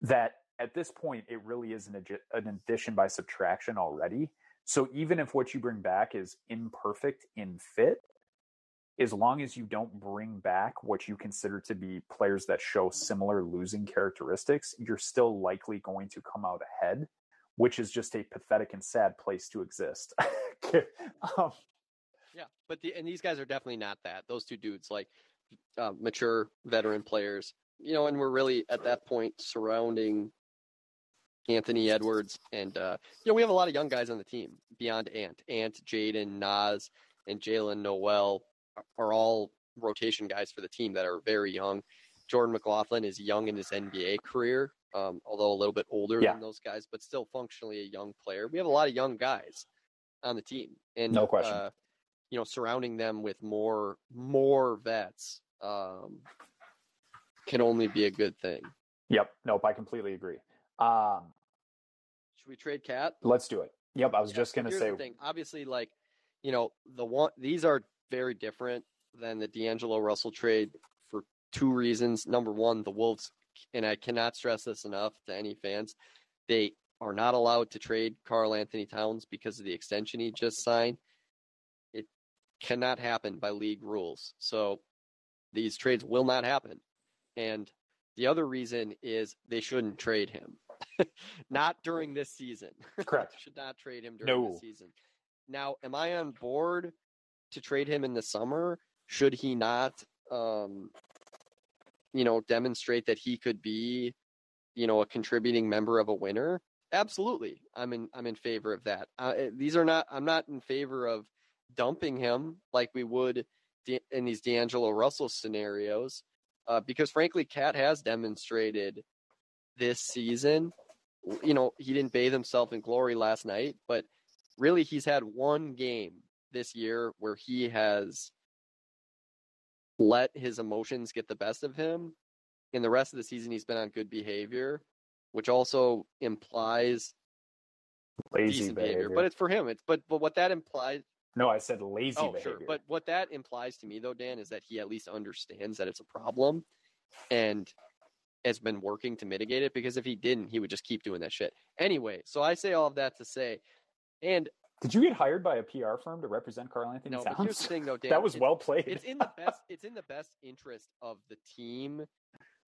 That at this point, it really is an, an addition by subtraction already. So even if what you bring back is imperfect in fit, as long as you don't bring back what you consider to be players that show similar losing characteristics, you're still likely going to come out ahead, which is just a pathetic and sad place to exist. um, Yeah, but the and these guys are definitely not that. Those two dudes, like uh, mature veteran players, you know, and we're really at that point surrounding Anthony Edwards, and uh, you know, we have a lot of young guys on the team beyond Ant, Ant, Jaden, Naz, and Jaylen Nowell are- all rotation guys for the team that are very young. Jordan McLaughlin is young in his NBA career, um, although a little bit older Yeah. than those guys, but still functionally a young player. We have a lot of young guys on the team, and No question. Uh, you know, surrounding them with more more vets um, can only be a good thing. yep. Nope. I completely agree. Um, Should we trade KAT? let's do it. Yep. I was Yeah, just going to say. Obviously, like you know, the one these are very different than the D'Angelo Russell trade for two reasons. Number one, the Wolves, and I cannot stress this enough to any fans, they are not allowed to trade Karl Anthony Towns because of the extension he just signed. It cannot happen by league rules. So these trades will not happen. And the other reason is they shouldn't trade him. not during this season. Correct. Should not trade him during No. the season. Now, am I on board to trade him in the summer? Should he not, um, you know, demonstrate that he could be, you know, a contributing member of a winner? Absolutely, I'm in. I'm in favor of that. Uh, these are not. I'm not in favor of dumping him like we would in these D'Angelo Russell scenarios, uh, because frankly, KAT has demonstrated this season. You know, he didn't bathe himself in glory last night, but really, he's had one game this year where he has let his emotions get the best of him. In the rest of the season, he's been on good behavior, which also implies Lazy behavior. behavior. But it's for him. It's but but what that implies no, I said lazy oh, behavior. sure. But what that implies to me, though, Dan, is that he at least understands that it's a problem and has been working to mitigate it. Because if he didn't, he would just keep doing that shit. Anyway, so I say all of that to say, and Did you get hired by a PR firm to represent Karl Anthony no, Towns? but here's the thing, though, Dan. that was well played. It's in the best. It's in the best interest of the team,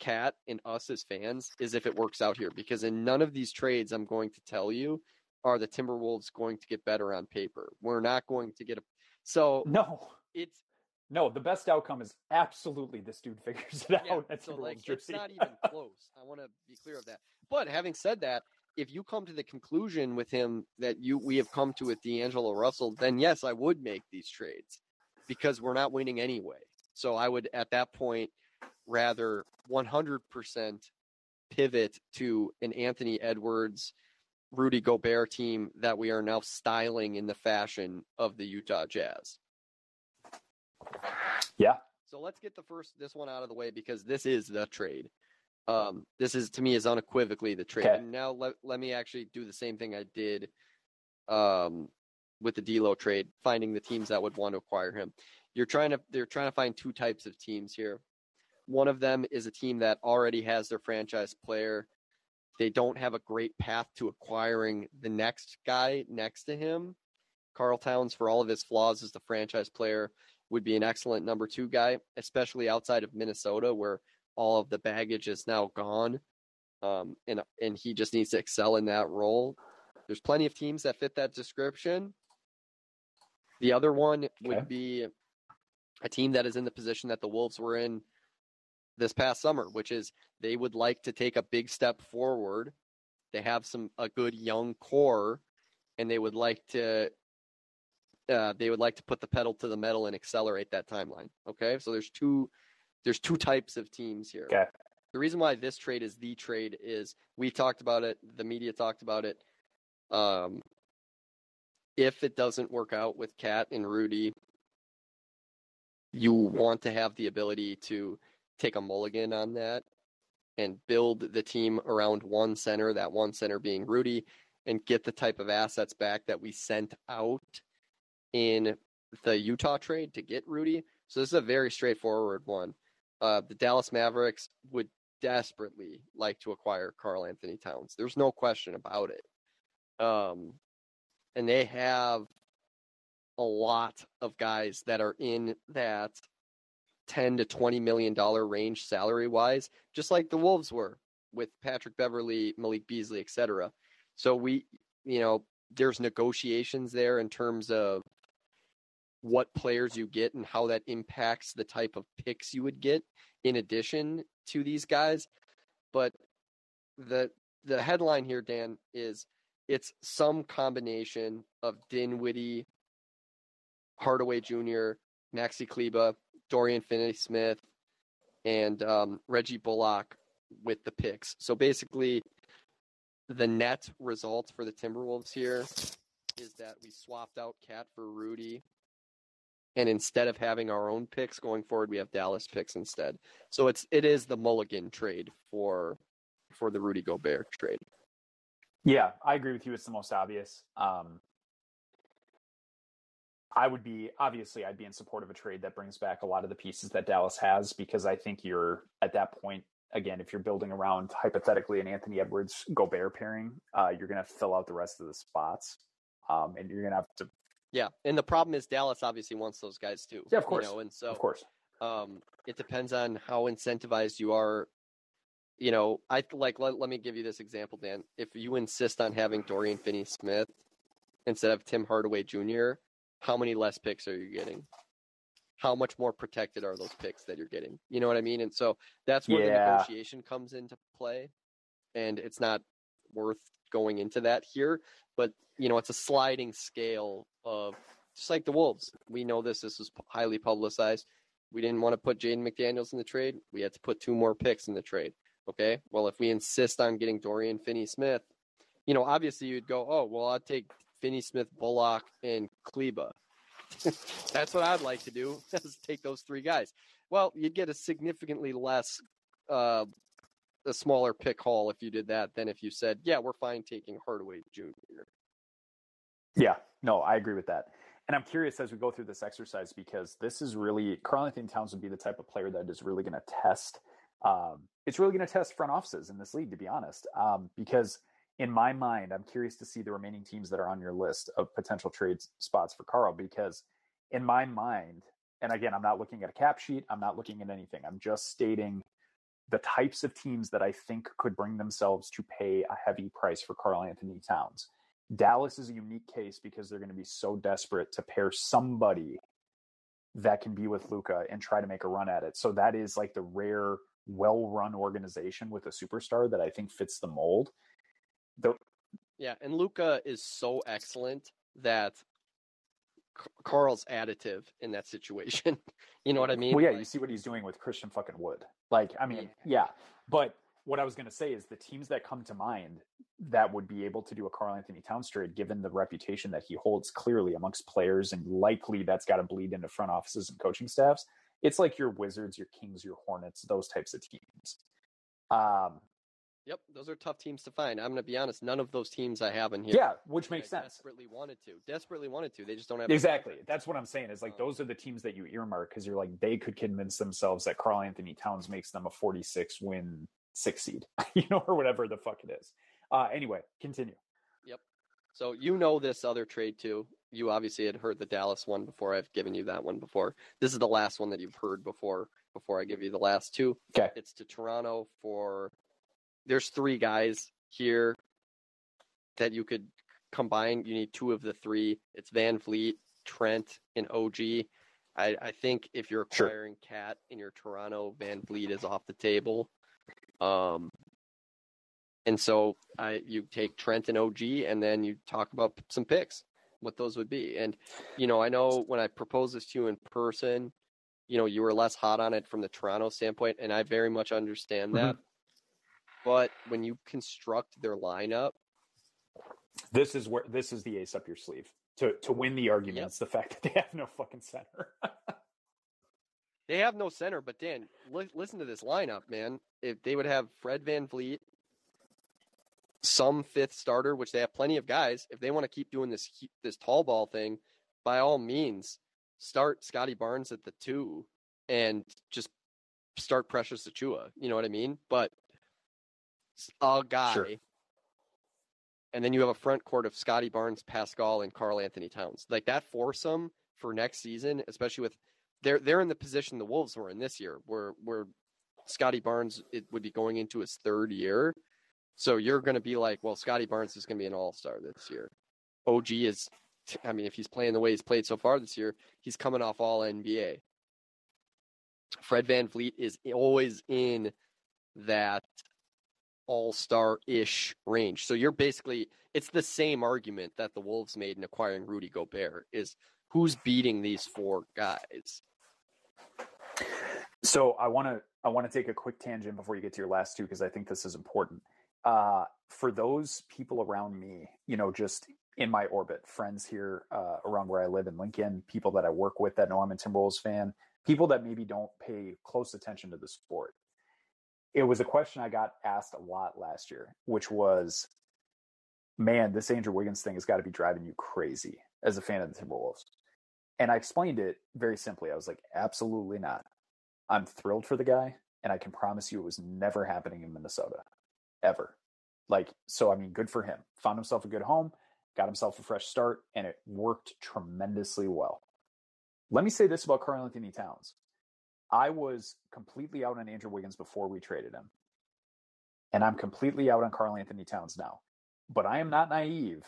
KAT, and us as fans, is if it works out here. Because in none of these trades, I'm going to tell you, are the Timberwolves going to get better on paper. We're not going to get a. So no, it's no. The best outcome is absolutely this dude figures it Yeah, out. at so like it's not even close. I want to be clear of that. But having said that, if you come to the conclusion with him that you we have come to with D'Angelo Russell, then yes, I would make these trades because we're not winning anyway. So I would at that point rather 100% pivot to an Anthony Edwards, Rudy Gobert team that we are now styling in the fashion of the Utah Jazz. yeah, So let's get the first this one out of the way because this is the trade. Um, this is to me is unequivocally the trade. Okay. And now let let me actually do the same thing I did um, with the D'Lo trade, finding the teams that would want to acquire him. You're trying to they're trying to find two types of teams here. One of them is a team that already has their franchise player. They don't have a great path to acquiring the next guy next to him. Karl Towns, for all of his flaws as the franchise player, would be an excellent number two guy, especially outside of Minnesota, where all of the baggage is now gone, um, and and he just needs to excel in that role. There's plenty of teams that fit that description. The other one Okay. would be a team that is in the position that the Wolves were in this past summer, which is they would like to take a big step forward. They have some a good young core, and they would like to uh, they would like to put the pedal to the metal and accelerate that timeline. Okay, so there's two there's two types of teams here. Okay. The reason why this trade is the trade is we talked about it, the media talked about it. Um, if it doesn't work out with KAT and Rudy, you want to have the ability to take a mulligan on that and build the team around one center, that one center being Rudy, and get the type of assets back that we sent out in the Utah trade to get Rudy. So this is a very straightforward one. Uh, the Dallas Mavericks would desperately like to acquire Karl Anthony Towns. There's no question about it. Um, and they have a lot of guys that are in that 10 to 20 million dollar range salary wise, just like the Wolves were with Patrick Beverley, Malik Beasley, etc. So we, you know, there's negotiations there in terms of what players you get and how that impacts the type of picks you would get in addition to these guys. But the the headline here, Dan, is it's some combination of Dinwiddie, Hardaway Jr., Maxi Kleber, Dorian Finney-Smith, and um, Reggie Bullock with the picks. So basically, the net result for the Timberwolves here is that we swapped out KAT for Rudy, and instead of having our own picks going forward, we have Dallas picks instead. So it's it is the Mulligan trade for for the Rudy Gobert trade. Yeah, I agree with you. It's the most obvious. Um, I would be obviously I'd be in support of a trade that brings back a lot of the pieces that Dallas has because I think you're at that point again if you're building around hypothetically an Anthony Edwards Gobert pairing, uh, you're going to fill out the rest of the spots, um, and you're going to have to Yeah, and the problem is Dallas obviously wants those guys too. Yeah, of course. You know, and so of course um, it depends on how incentivized you are. You know, I like. Let, let me give you this example, Dan. If you insist on having Dorian Finney-Smith instead of Tim Hardaway Jr., how many less picks are you getting? How much more protected are those picks that you're getting? You know what I mean? And so that's where the negotiation comes into play, and it's not worth going into that here. But you know, it's a sliding scale of just like the Wolves. We know this. This was highly publicized. We didn't want to put Jaden McDaniels in the trade. We had to put two more picks in the trade. Okay. Well, if we insist on getting Dorian Finney Smith, you know, obviously you'd go, oh, well, I'd take Finney Smith, Bullock, and Kleber. That's what I'd like to do, is take those three guys. Well, you'd get a significantly less, uh, a smaller pick haul if you did that than if you said, yeah, we're fine taking Hardaway Jr. Yeah, no, I agree with that. And I'm curious as we go through this exercise because this is really Karl Anthony Towns would be the type of player that is really going to test. Um, it's really going to test front offices in this league, to be honest. Um, because in my mind, I'm curious to see the remaining teams that are on your list of potential trade spots for Karl. Because in my mind, and again, I'm not looking at a cap sheet, I'm not looking at anything. I'm just stating the types of teams that I think could bring themselves to pay a heavy price for Karl Anthony Towns. Dallas is a unique case because they're going to be so desperate to pair somebody that can be with Luka and try to make a run at it. So that is like the rare, well-run organization with a superstar that I think fits the mold. The, Yeah, and Luka is so excellent that Karl's additive in that situation. you know what I mean? well, yeah, Like, you see what he's doing with Christian fucking Wood. Like, I mean, yeah. But what I was going to say is the teams that come to mind that would be able to do a Karl Anthony Towns trade, given the reputation that he holds clearly amongst players, and likely that's got to bleed into front offices and coaching staffs. It's like your Wizards, your Kings, your Hornets, those types of teams. Um, Yep, those are tough teams to find. I'm going to be honest. None of those teams I have in here. yeah, which I makes sense. Desperately wanted to. Desperately wanted to. They just don't have Exactly. That's what I'm saying. Is like Um, those are the teams that you earmark because you're like they could convince themselves that Karl Anthony Towns makes them a 46 win six seed, you know, or whatever the fuck it is. Uh, anyway, continue. Yep. So you know this other trade too. You obviously had heard the Dallas one before. I've given you that one before. This is the last one that you've heard before. Before I give you the last two, Okay. it's to Toronto for. There's three guys here that you could combine. You need two of the three. It's VanVleet, Trent, and OG. I, I think if you're Sure. acquiring KAT in your Toronto, VanVleet is off the table. Um, and so I you take Trent and OG, and then you talk about some picks, what those would be. And you know, I know when I proposed this to you in person, you know, you were less hot on it from the Toronto standpoint, and I very much understand that. But when you construct their lineup, This is where this is the ace up your sleeve to to win the arguments. The fact that they have no fucking center. they have no center. But Dan, li- listen to this lineup, man. If they would have Fred VanVleet, some fifth starter, which they have plenty of guys. If they want to keep doing this this tall ball thing, by all means, start Scottie Barnes at the two and just start Precious Achiuwa. You know what I mean? But a guy, Sure. and then you have a front court of Scottie Barnes, Pascal, and Karl Anthony Towns. Like that foursome for next season, especially with they're they're in the position the Wolves were in this year, where where Scottie Barnes it would be going into his third year. So you're going to be like, well, Scottie Barnes is going to be an All Star this year. OG is, I mean, if he's playing the way he's played so far this year, he's coming off All NBA. Fred VanVleet is always in that All Star ish range. So you're basically, it's the same argument that the Wolves made in acquiring Rudy Gobert is who's beating these four guys. So I want to I want to take a quick tangent before you get to your last two because I think this is important. Uh, for those people around me, you know, just in my orbit, friends here uh, around where I live in Lincoln, people that I work with that know I'm a Timberwolves fan, people that maybe don't pay close attention to the sport. It was a question I got asked a lot last year, which was, "Man, this Andrew Wiggins thing has got to be driving you crazy as a fan of the Timberwolves." And I explained it very simply. I was like, absolutely not. I'm thrilled for the guy, and I can promise you it was never happening in Minnesota. Ever. Like, so I mean, good for him. Found himself a good home, got himself a fresh start, and it worked tremendously well. Let me say this about Karl Anthony Towns. I was completely out on Andrew Wiggins before we traded him. And I'm completely out on Karl Anthony Towns now. But I am not naive.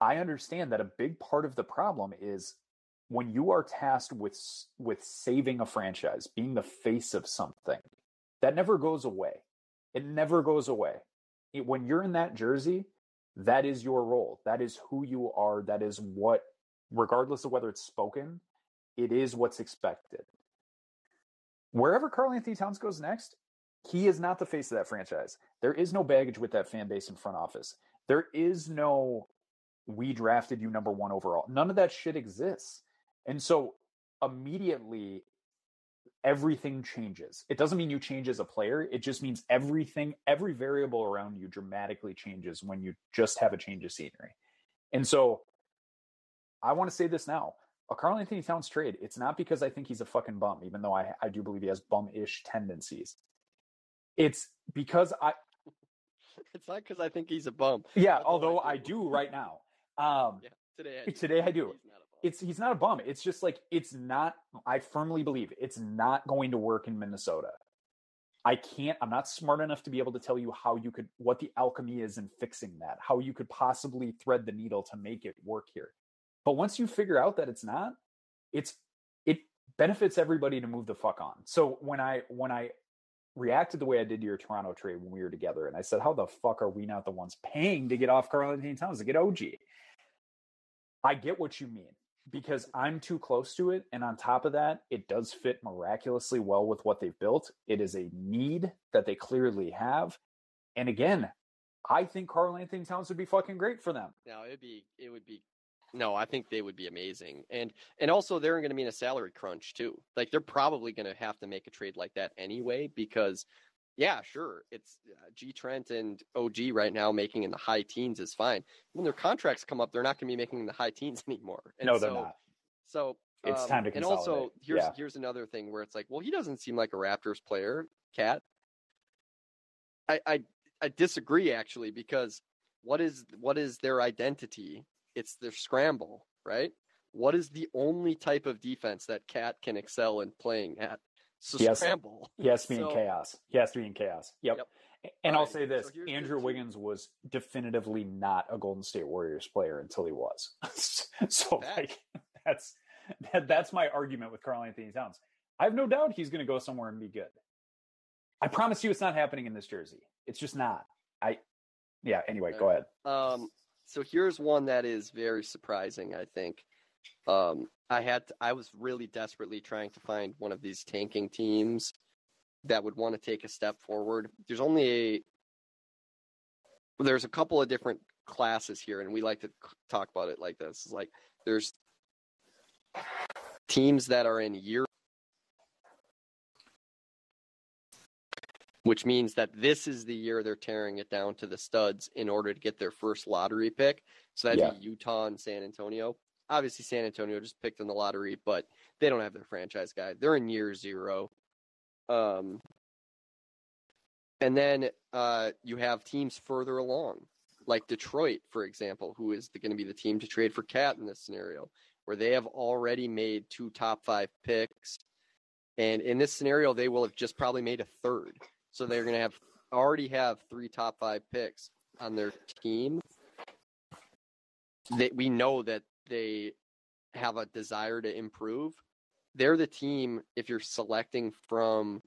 I understand that a big part of the problem is when you are tasked with with saving a franchise, being the face of something, that never goes away. It never goes away. It, when you're in that jersey, that is your role. That is who you are. That is what, regardless of whether it's spoken, it is what's expected. Wherever Karl Anthony Towns goes next, he is not the face of that franchise. There is no baggage with that fan base and front office. There is no we drafted you number one overall. None of that shit exists. And so immediately everything changes. It doesn't mean you change as a player. It just means everything, every variable around you dramatically changes when you just have a change of scenery. And so I want to say this now. A Karl Anthony Towns trade, it's not because I think he's a fucking bum, even though I, I do believe he has bum ish tendencies. It's because I. It's not because I think he's a bum. Yeah, although I do right now. Um, yeah, today I do. today I do. He's not a bum. It's he's not a bum. It's just like it's not. I firmly believe it's not going to work in Minnesota. I can't. I'm not smart enough to be able to tell you how you could, what the alchemy is in fixing that, how you could possibly thread the needle to make it work here. But once you figure out that it's not, it's it benefits everybody to move the fuck on. So when I when I reacted the way I did to your Toronto trade when we were together, and I said, "How the fuck are we not the ones paying to get off Karl Anthony Towns to get OG?" I get what you mean because I'm too close to it, and on top of that, it does fit miraculously well with what they've built. It is a need that they clearly have, and again, I think Karl Anthony Towns would be fucking great for them. No, it'd be it would be no, I think they would be amazing. And and also they're going to be in a salary crunch too. Like they're probably going to have to make a trade like that anyway because yeah, sure, it's uh, G Trent and OG right now making in the high teens is fine. When their contracts come up, they're not going to be making in the high teens anymore. And no, they're so, not. So It's um, time to And also, here's Yeah. here's another thing where it's like, well, he doesn't seem like a Raptors player, KAT. I I I disagree actually because what is what is their identity? It's their scramble, right? What is the only type of defense that KAT can excel in playing at? So Yes. scramble. He has to be So- in chaos. He has to be in chaos. Yep. Yep. And I'll Alright, say this so Andrew Wiggins was definitively not a Golden State Warriors player until he was. so, Facts. like, that's that, that's my argument with Karl Anthony Towns. I have no doubt he's going to go somewhere and be good. I promise you it's not happening in this jersey. It's just not. I, yeah, anyway, go ahead. Um, so here's one that is very surprising. I think. Um, I had to, I was really desperately trying to find one of these tanking teams that would want to take a step forward. There's only a there's a couple of different classes here, and we like to talk about it like this. It's like there's teams that are in year, which means that this is the year they're tearing it down to the studs in order to get their first lottery pick. So that'd Yeah. be Utah and San Antonio. Obviously, San Antonio just picked in the lottery, but they don't have their franchise guy. They're in year zero. Um, and then uh, you have teams further along, like Detroit, for example, who is going to be the team to trade for KAT in this scenario, where they have already made two top five picks. And in this scenario, they will have just probably made a third. So they're going to have already have three top five picks on their team. That we know that they have a desire to improve. They're the team if you're selecting from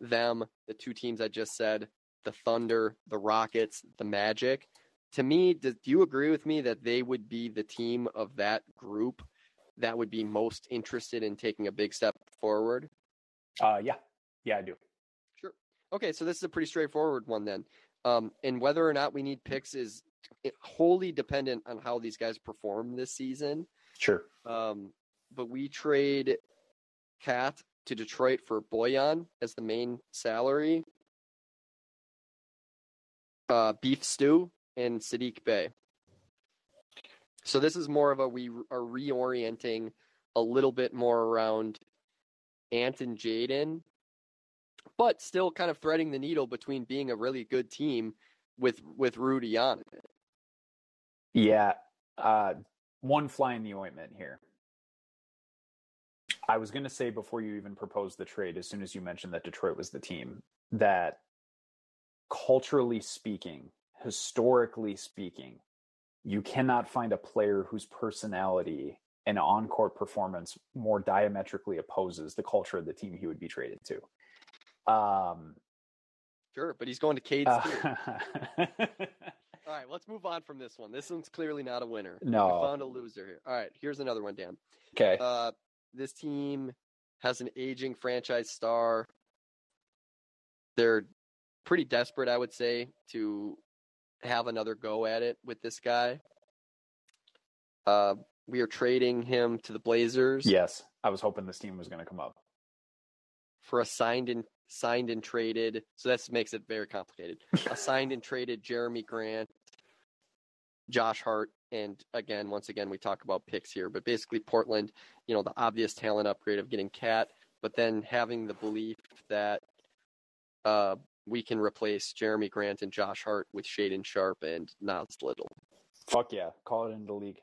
them, the two teams I just said, the Thunder, the Rockets, the Magic. To me, do, do you agree with me that they would be the team of that group that would be most interested in taking a big step forward? Uh, yeah, yeah, I do. Sure. Okay, so this is a pretty straightforward one then. Um, and whether or not we need picks is wholly dependent on how these guys perform this season. Sure. Um, but we trade KAT to Detroit for Bojan as the main salary. Uh, beef stew and Saddiq Bey. So this is more of a we are reorienting a little bit more around Ant and Jaden, but still kind of threading the needle between being a really good team with with Rudy on it. Yeah. Uh, one fly in the ointment here. I was going to say before you even proposed the trade, as soon as you mentioned that Detroit was the team, that culturally speaking, historically speaking, you cannot find a player whose personality and on court performance more diametrically opposes the culture of the team he would be traded to. Um, Sure, but he's going to Cade's uh. All right, let's move on from this one. This one's clearly not a winner. No. we found a loser here. All right, here's another one, Dan. okay. Uh, this team has an aging franchise star. They're pretty desperate, I would say, to have another go at it with this guy. Uh, we are trading him to the Blazers yes. I was hoping this team was going to come up. for a signed and signed and traded. So that makes it very complicated. a signed and traded Jerami Grant, Josh Hart, and again, once again, we talk about picks here, but basically Portland, you know, the obvious talent upgrade of getting KAT, but then having the belief that uh, we can replace Jerami Grant and Josh Hart with Shaedon Sharpe and Nas Little. Fuck yeah. Call it into the league.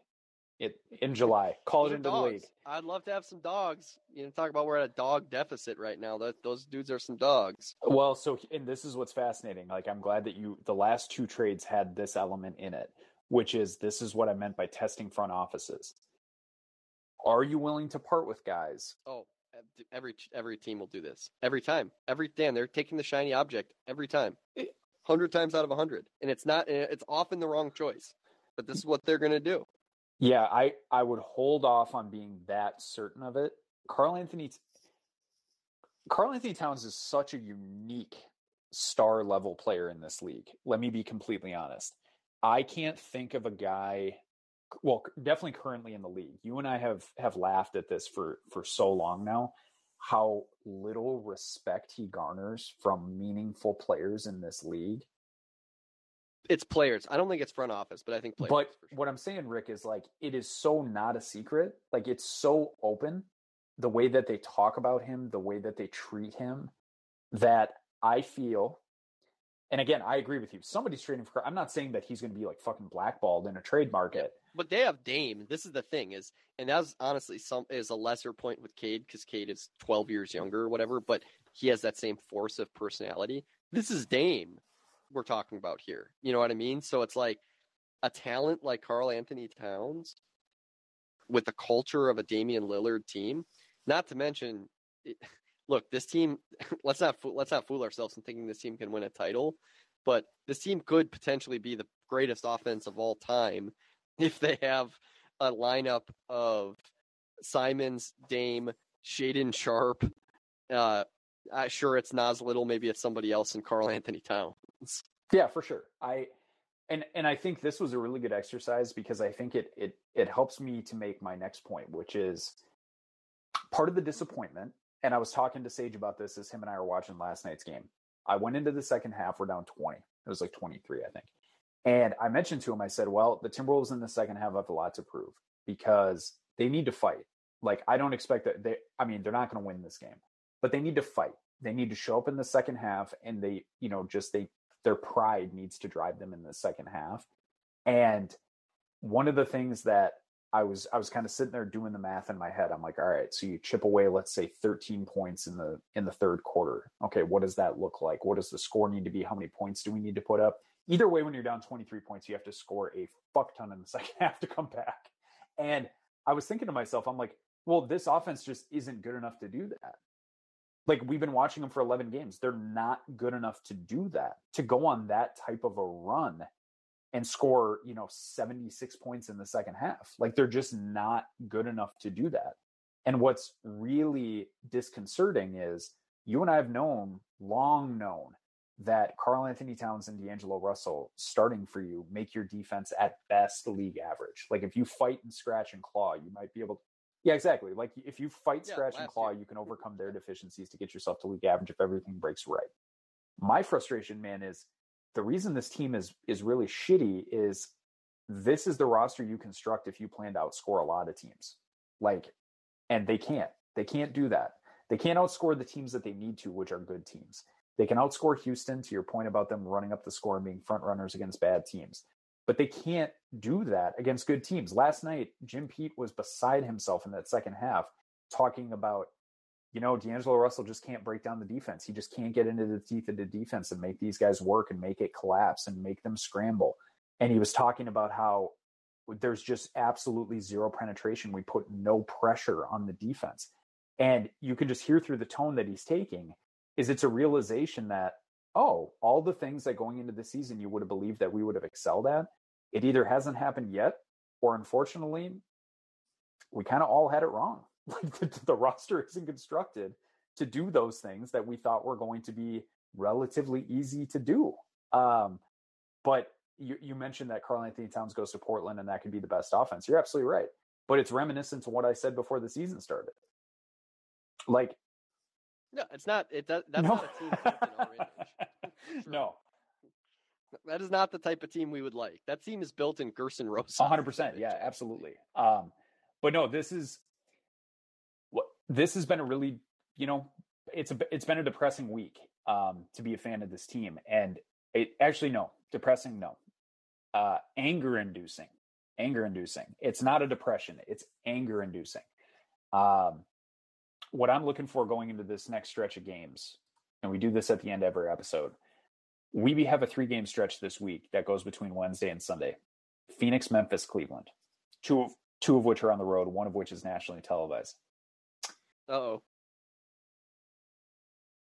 It in July. Call Those it into the dogs. league. I'd love to have some dogs. You know, talk about we're at a dog deficit right now. That those dudes are some dogs. Well, so and this is what's fascinating. Like I'm glad that you the last two trades had this element in it, which is this is what I meant by testing front offices. Are you willing to part with guys? Oh, every every team will do this every time. Every Dan, they're taking the shiny object every time, eh. hundred times out of hundred, and it's not. Eh, it's often the wrong choice, but this is what they're going to do. Yeah, I I would hold off on being that certain of it. Karl Anthony Karl Anthony Towns is such a unique star level player in this league. Let me be completely honest. I can't think of a guy well, definitely currently in the league. You and I have have laughed at this for for so long now how little respect he garners from meaningful players in this league. It's players. I don't think it's front office, but I think players. But sure. what I'm saying, Rick, is like it is so not a secret. Like it's so open, the way that they talk about him, the way that they treat him, that I feel. And again, I agree with you. Somebody's trading for. I'm not saying that he's going to be like fucking blackballed in a trade market. But they have Dame. This is the thing is, and that's honestly some is a lesser point with Cade because Cade is 12 years younger or whatever, but he has that same force of personality. This is Dame we're talking about here. You know what I mean? So it's like a talent like Karl Anthony Towns with the culture of a Damian Lillard team. Not to mention, it, look, this team. Let's not fool, let's not fool ourselves in thinking this team can win a title, but this team could potentially be the greatest offense of all time if they have a lineup of Simons, Dame, Shaedon Sharpe. Uh, uh, sure, it's Nas Little. Maybe it's somebody else in Karl Anthony Towns. Yeah, for sure. I and and I think this was a really good exercise because I think it it it helps me to make my next point, which is part of the disappointment. And I was talking to Sage about this as him and I were watching last night's game. I went into the second half, we're down 20. It was like 23, I think. And I mentioned to him, I said, well, the Timberwolves in the second half have a lot to prove because they need to fight. Like, I don't expect that they, I mean, they're not going to win this game, but they need to fight. They need to show up in the second half and they, you know, just they, their pride needs to drive them in the second half. And one of the things that I was I was kind of sitting there doing the math in my head. I'm like, all right, so you chip away, let's say 13 points in the in the third quarter. Okay, what does that look like? What does the score need to be? How many points do we need to put up? Either way, when you're down 23 points, you have to score a fuck ton in the second half to come back. And I was thinking to myself, I'm like, well, this offense just isn't good enough to do that. Like we've been watching them for 11 games. They're not good enough to do that, to go on that type of a run and score, you know, 76 points in the second half. Like they're just not good enough to do that. And what's really disconcerting is you and I have known, long known, that Karl Anthony Towns and D'Angelo Russell starting for you make your defense at best league average. Like if you fight and scratch and claw, you might be able to. Yeah, exactly. Like if you fight, Yeah, scratch, and claw, year. you can overcome their deficiencies to get yourself to league average if everything breaks right. My frustration, man, is the reason this team is is really shitty is this is the roster you construct if you plan to outscore a lot of teams. Like, and they can't. They can't do that. They can't outscore the teams that they need to, which are good teams. They can outscore Houston to your point about them running up the score and being front runners against bad teams. But they can't do that against good teams. Last night, Jim Pete was beside himself in that second half talking about, you know, D'Angelo Russell just can't break down the defense. He just can't get into the teeth of the defense and make these guys work and make it collapse and make them scramble. And he was talking about how there's just absolutely zero penetration. We put no pressure on the defense. And you can just hear through the tone that he's taking is it's a realization that, oh, all the things that going into the season you would have believed that we would have excelled at, it either hasn't happened yet, or unfortunately, we kind of all had it wrong. Like the, the roster isn't constructed to do those things that we thought were going to be relatively easy to do. Um, but you, you mentioned that Karl Anthony Towns goes to Portland and that could be the best offense. You're absolutely right. But it's reminiscent to what I said before the season started. Like, No, it's not. It does. That's no. not a team built in. Sure. no, That is not the type of team we would like. That team is built in Gersson Rosa. Hundred percent. Yeah, absolutely. Um, but no, this is what this has been a really, you know, it's a it's been a depressing week um, to be a fan of this team, and it actually no depressing, no, uh, anger inducing, anger inducing. It's not a depression; it's anger inducing. Um, what I'm looking for going into this next stretch of games, and we do this at the end of every episode. We have a three game stretch this week that goes between Wednesday and Sunday. Phoenix, Memphis, Cleveland. Two of two of which are on the road, one of which is nationally televised. Oh,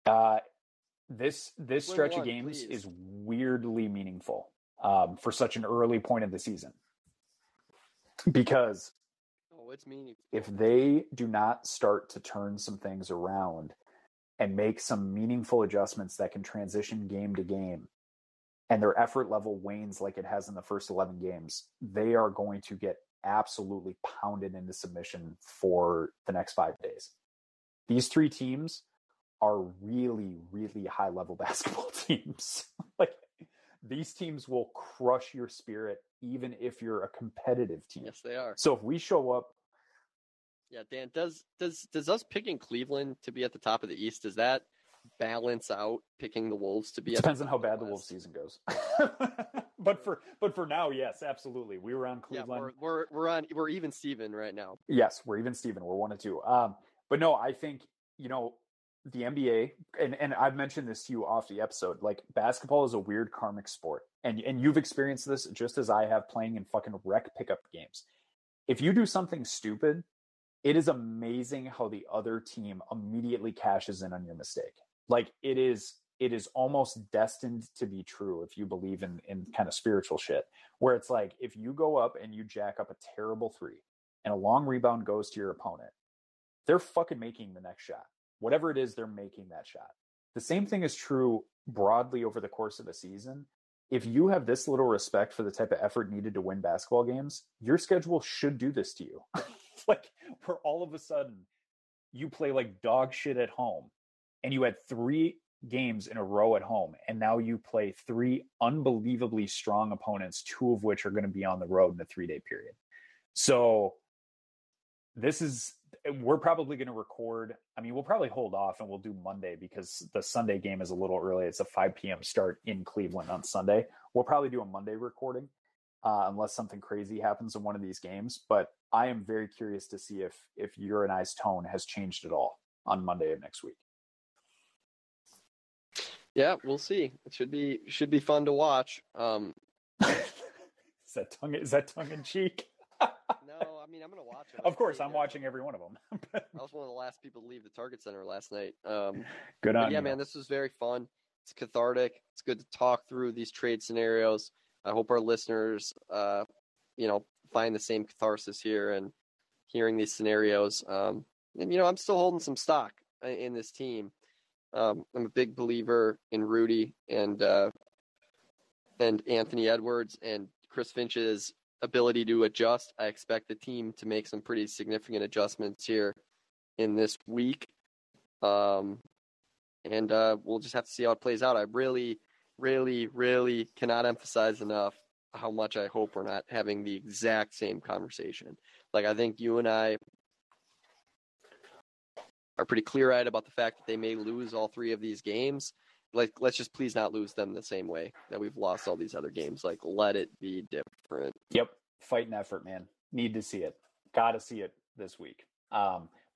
Uh, this this stretch of games please. is weirdly meaningful um, for such an early point of the season because it's meaningful. if they do not start to turn some things around and make some meaningful adjustments that can transition game to game and their effort level wanes like it has in the first 11 games they are going to get absolutely pounded into submission for the next five days these three teams are really really high level basketball teams like these teams will crush your spirit even if you're a competitive team Yes, they are. so if we show up Yeah, Dan. Does does does us picking Cleveland to be at the top of the East does that balance out picking the Wolves to be? Depends on how bad the Wolves season goes. but for but for now, yes, absolutely. We were on Yeah, Cleveland. we're, we're we're on we're even Steven right now. Yes, we're even Steven. We're one and two. Um, but no, I think you know the NBA, and and I've mentioned this to you off the episode. Like basketball is a weird karmic sport, and and you've experienced this just as I have playing in fucking rec pickup games. If you do something stupid, it is amazing how the other team immediately cashes in on your mistake. Like it is it is almost destined to be true if you believe in in kind of spiritual shit where it's like if you go up and you jack up a terrible 3 and a long rebound goes to your opponent they're fucking making the next shot whatever it is they're making that shot. The same thing is true broadly over the course of a season. If you have this little respect for the type of effort needed to win basketball games your schedule should do this to you. Like where all of a sudden you play like dog shit at home and you had three games in a row at home and now you play three unbelievably strong opponents two of which are going to be on the road in a three day period. So this is we're probably going to record i mean we'll probably hold off and we'll do monday because the sunday game is a little early it's a 5 p.m start in cleveland on sunday we'll probably do a monday recording uh, unless something crazy happens in one of these games but i am very curious to see if if your and i's tone has changed at all on monday of next week Yeah, we'll see. It should be should be fun to watch. Um, is that tongue is that tongue in cheek no, mean I'm gonna watch it. of course i'm uh, watching every one of them I was one of the last people to leave the Target Center last night. Um, good on yeah, you man, this was very fun. It's cathartic. It's good to talk through these trade scenarios. I hope our listeners, uh, you know, find the same catharsis here and hearing these scenarios. Um, and you know, I'm still holding some stock in this team. Um, I'm a big believer in Rudy and uh, and Anthony Edwards and Chris Finch's ability to adjust. I expect the team to make some pretty significant adjustments here in this week. Um, and uh, we'll just have to see how it plays out. I really, really, really cannot emphasize enough how much I hope we're not having the exact same conversation. Like I think you and I are pretty clear-eyed about the fact that they may lose all three of these games. Like let's just please not lose them the same way that we've lost all these other games. Like let it be different. Yep. Fight and effort, man. Need to see it. Got to see it this week. Um,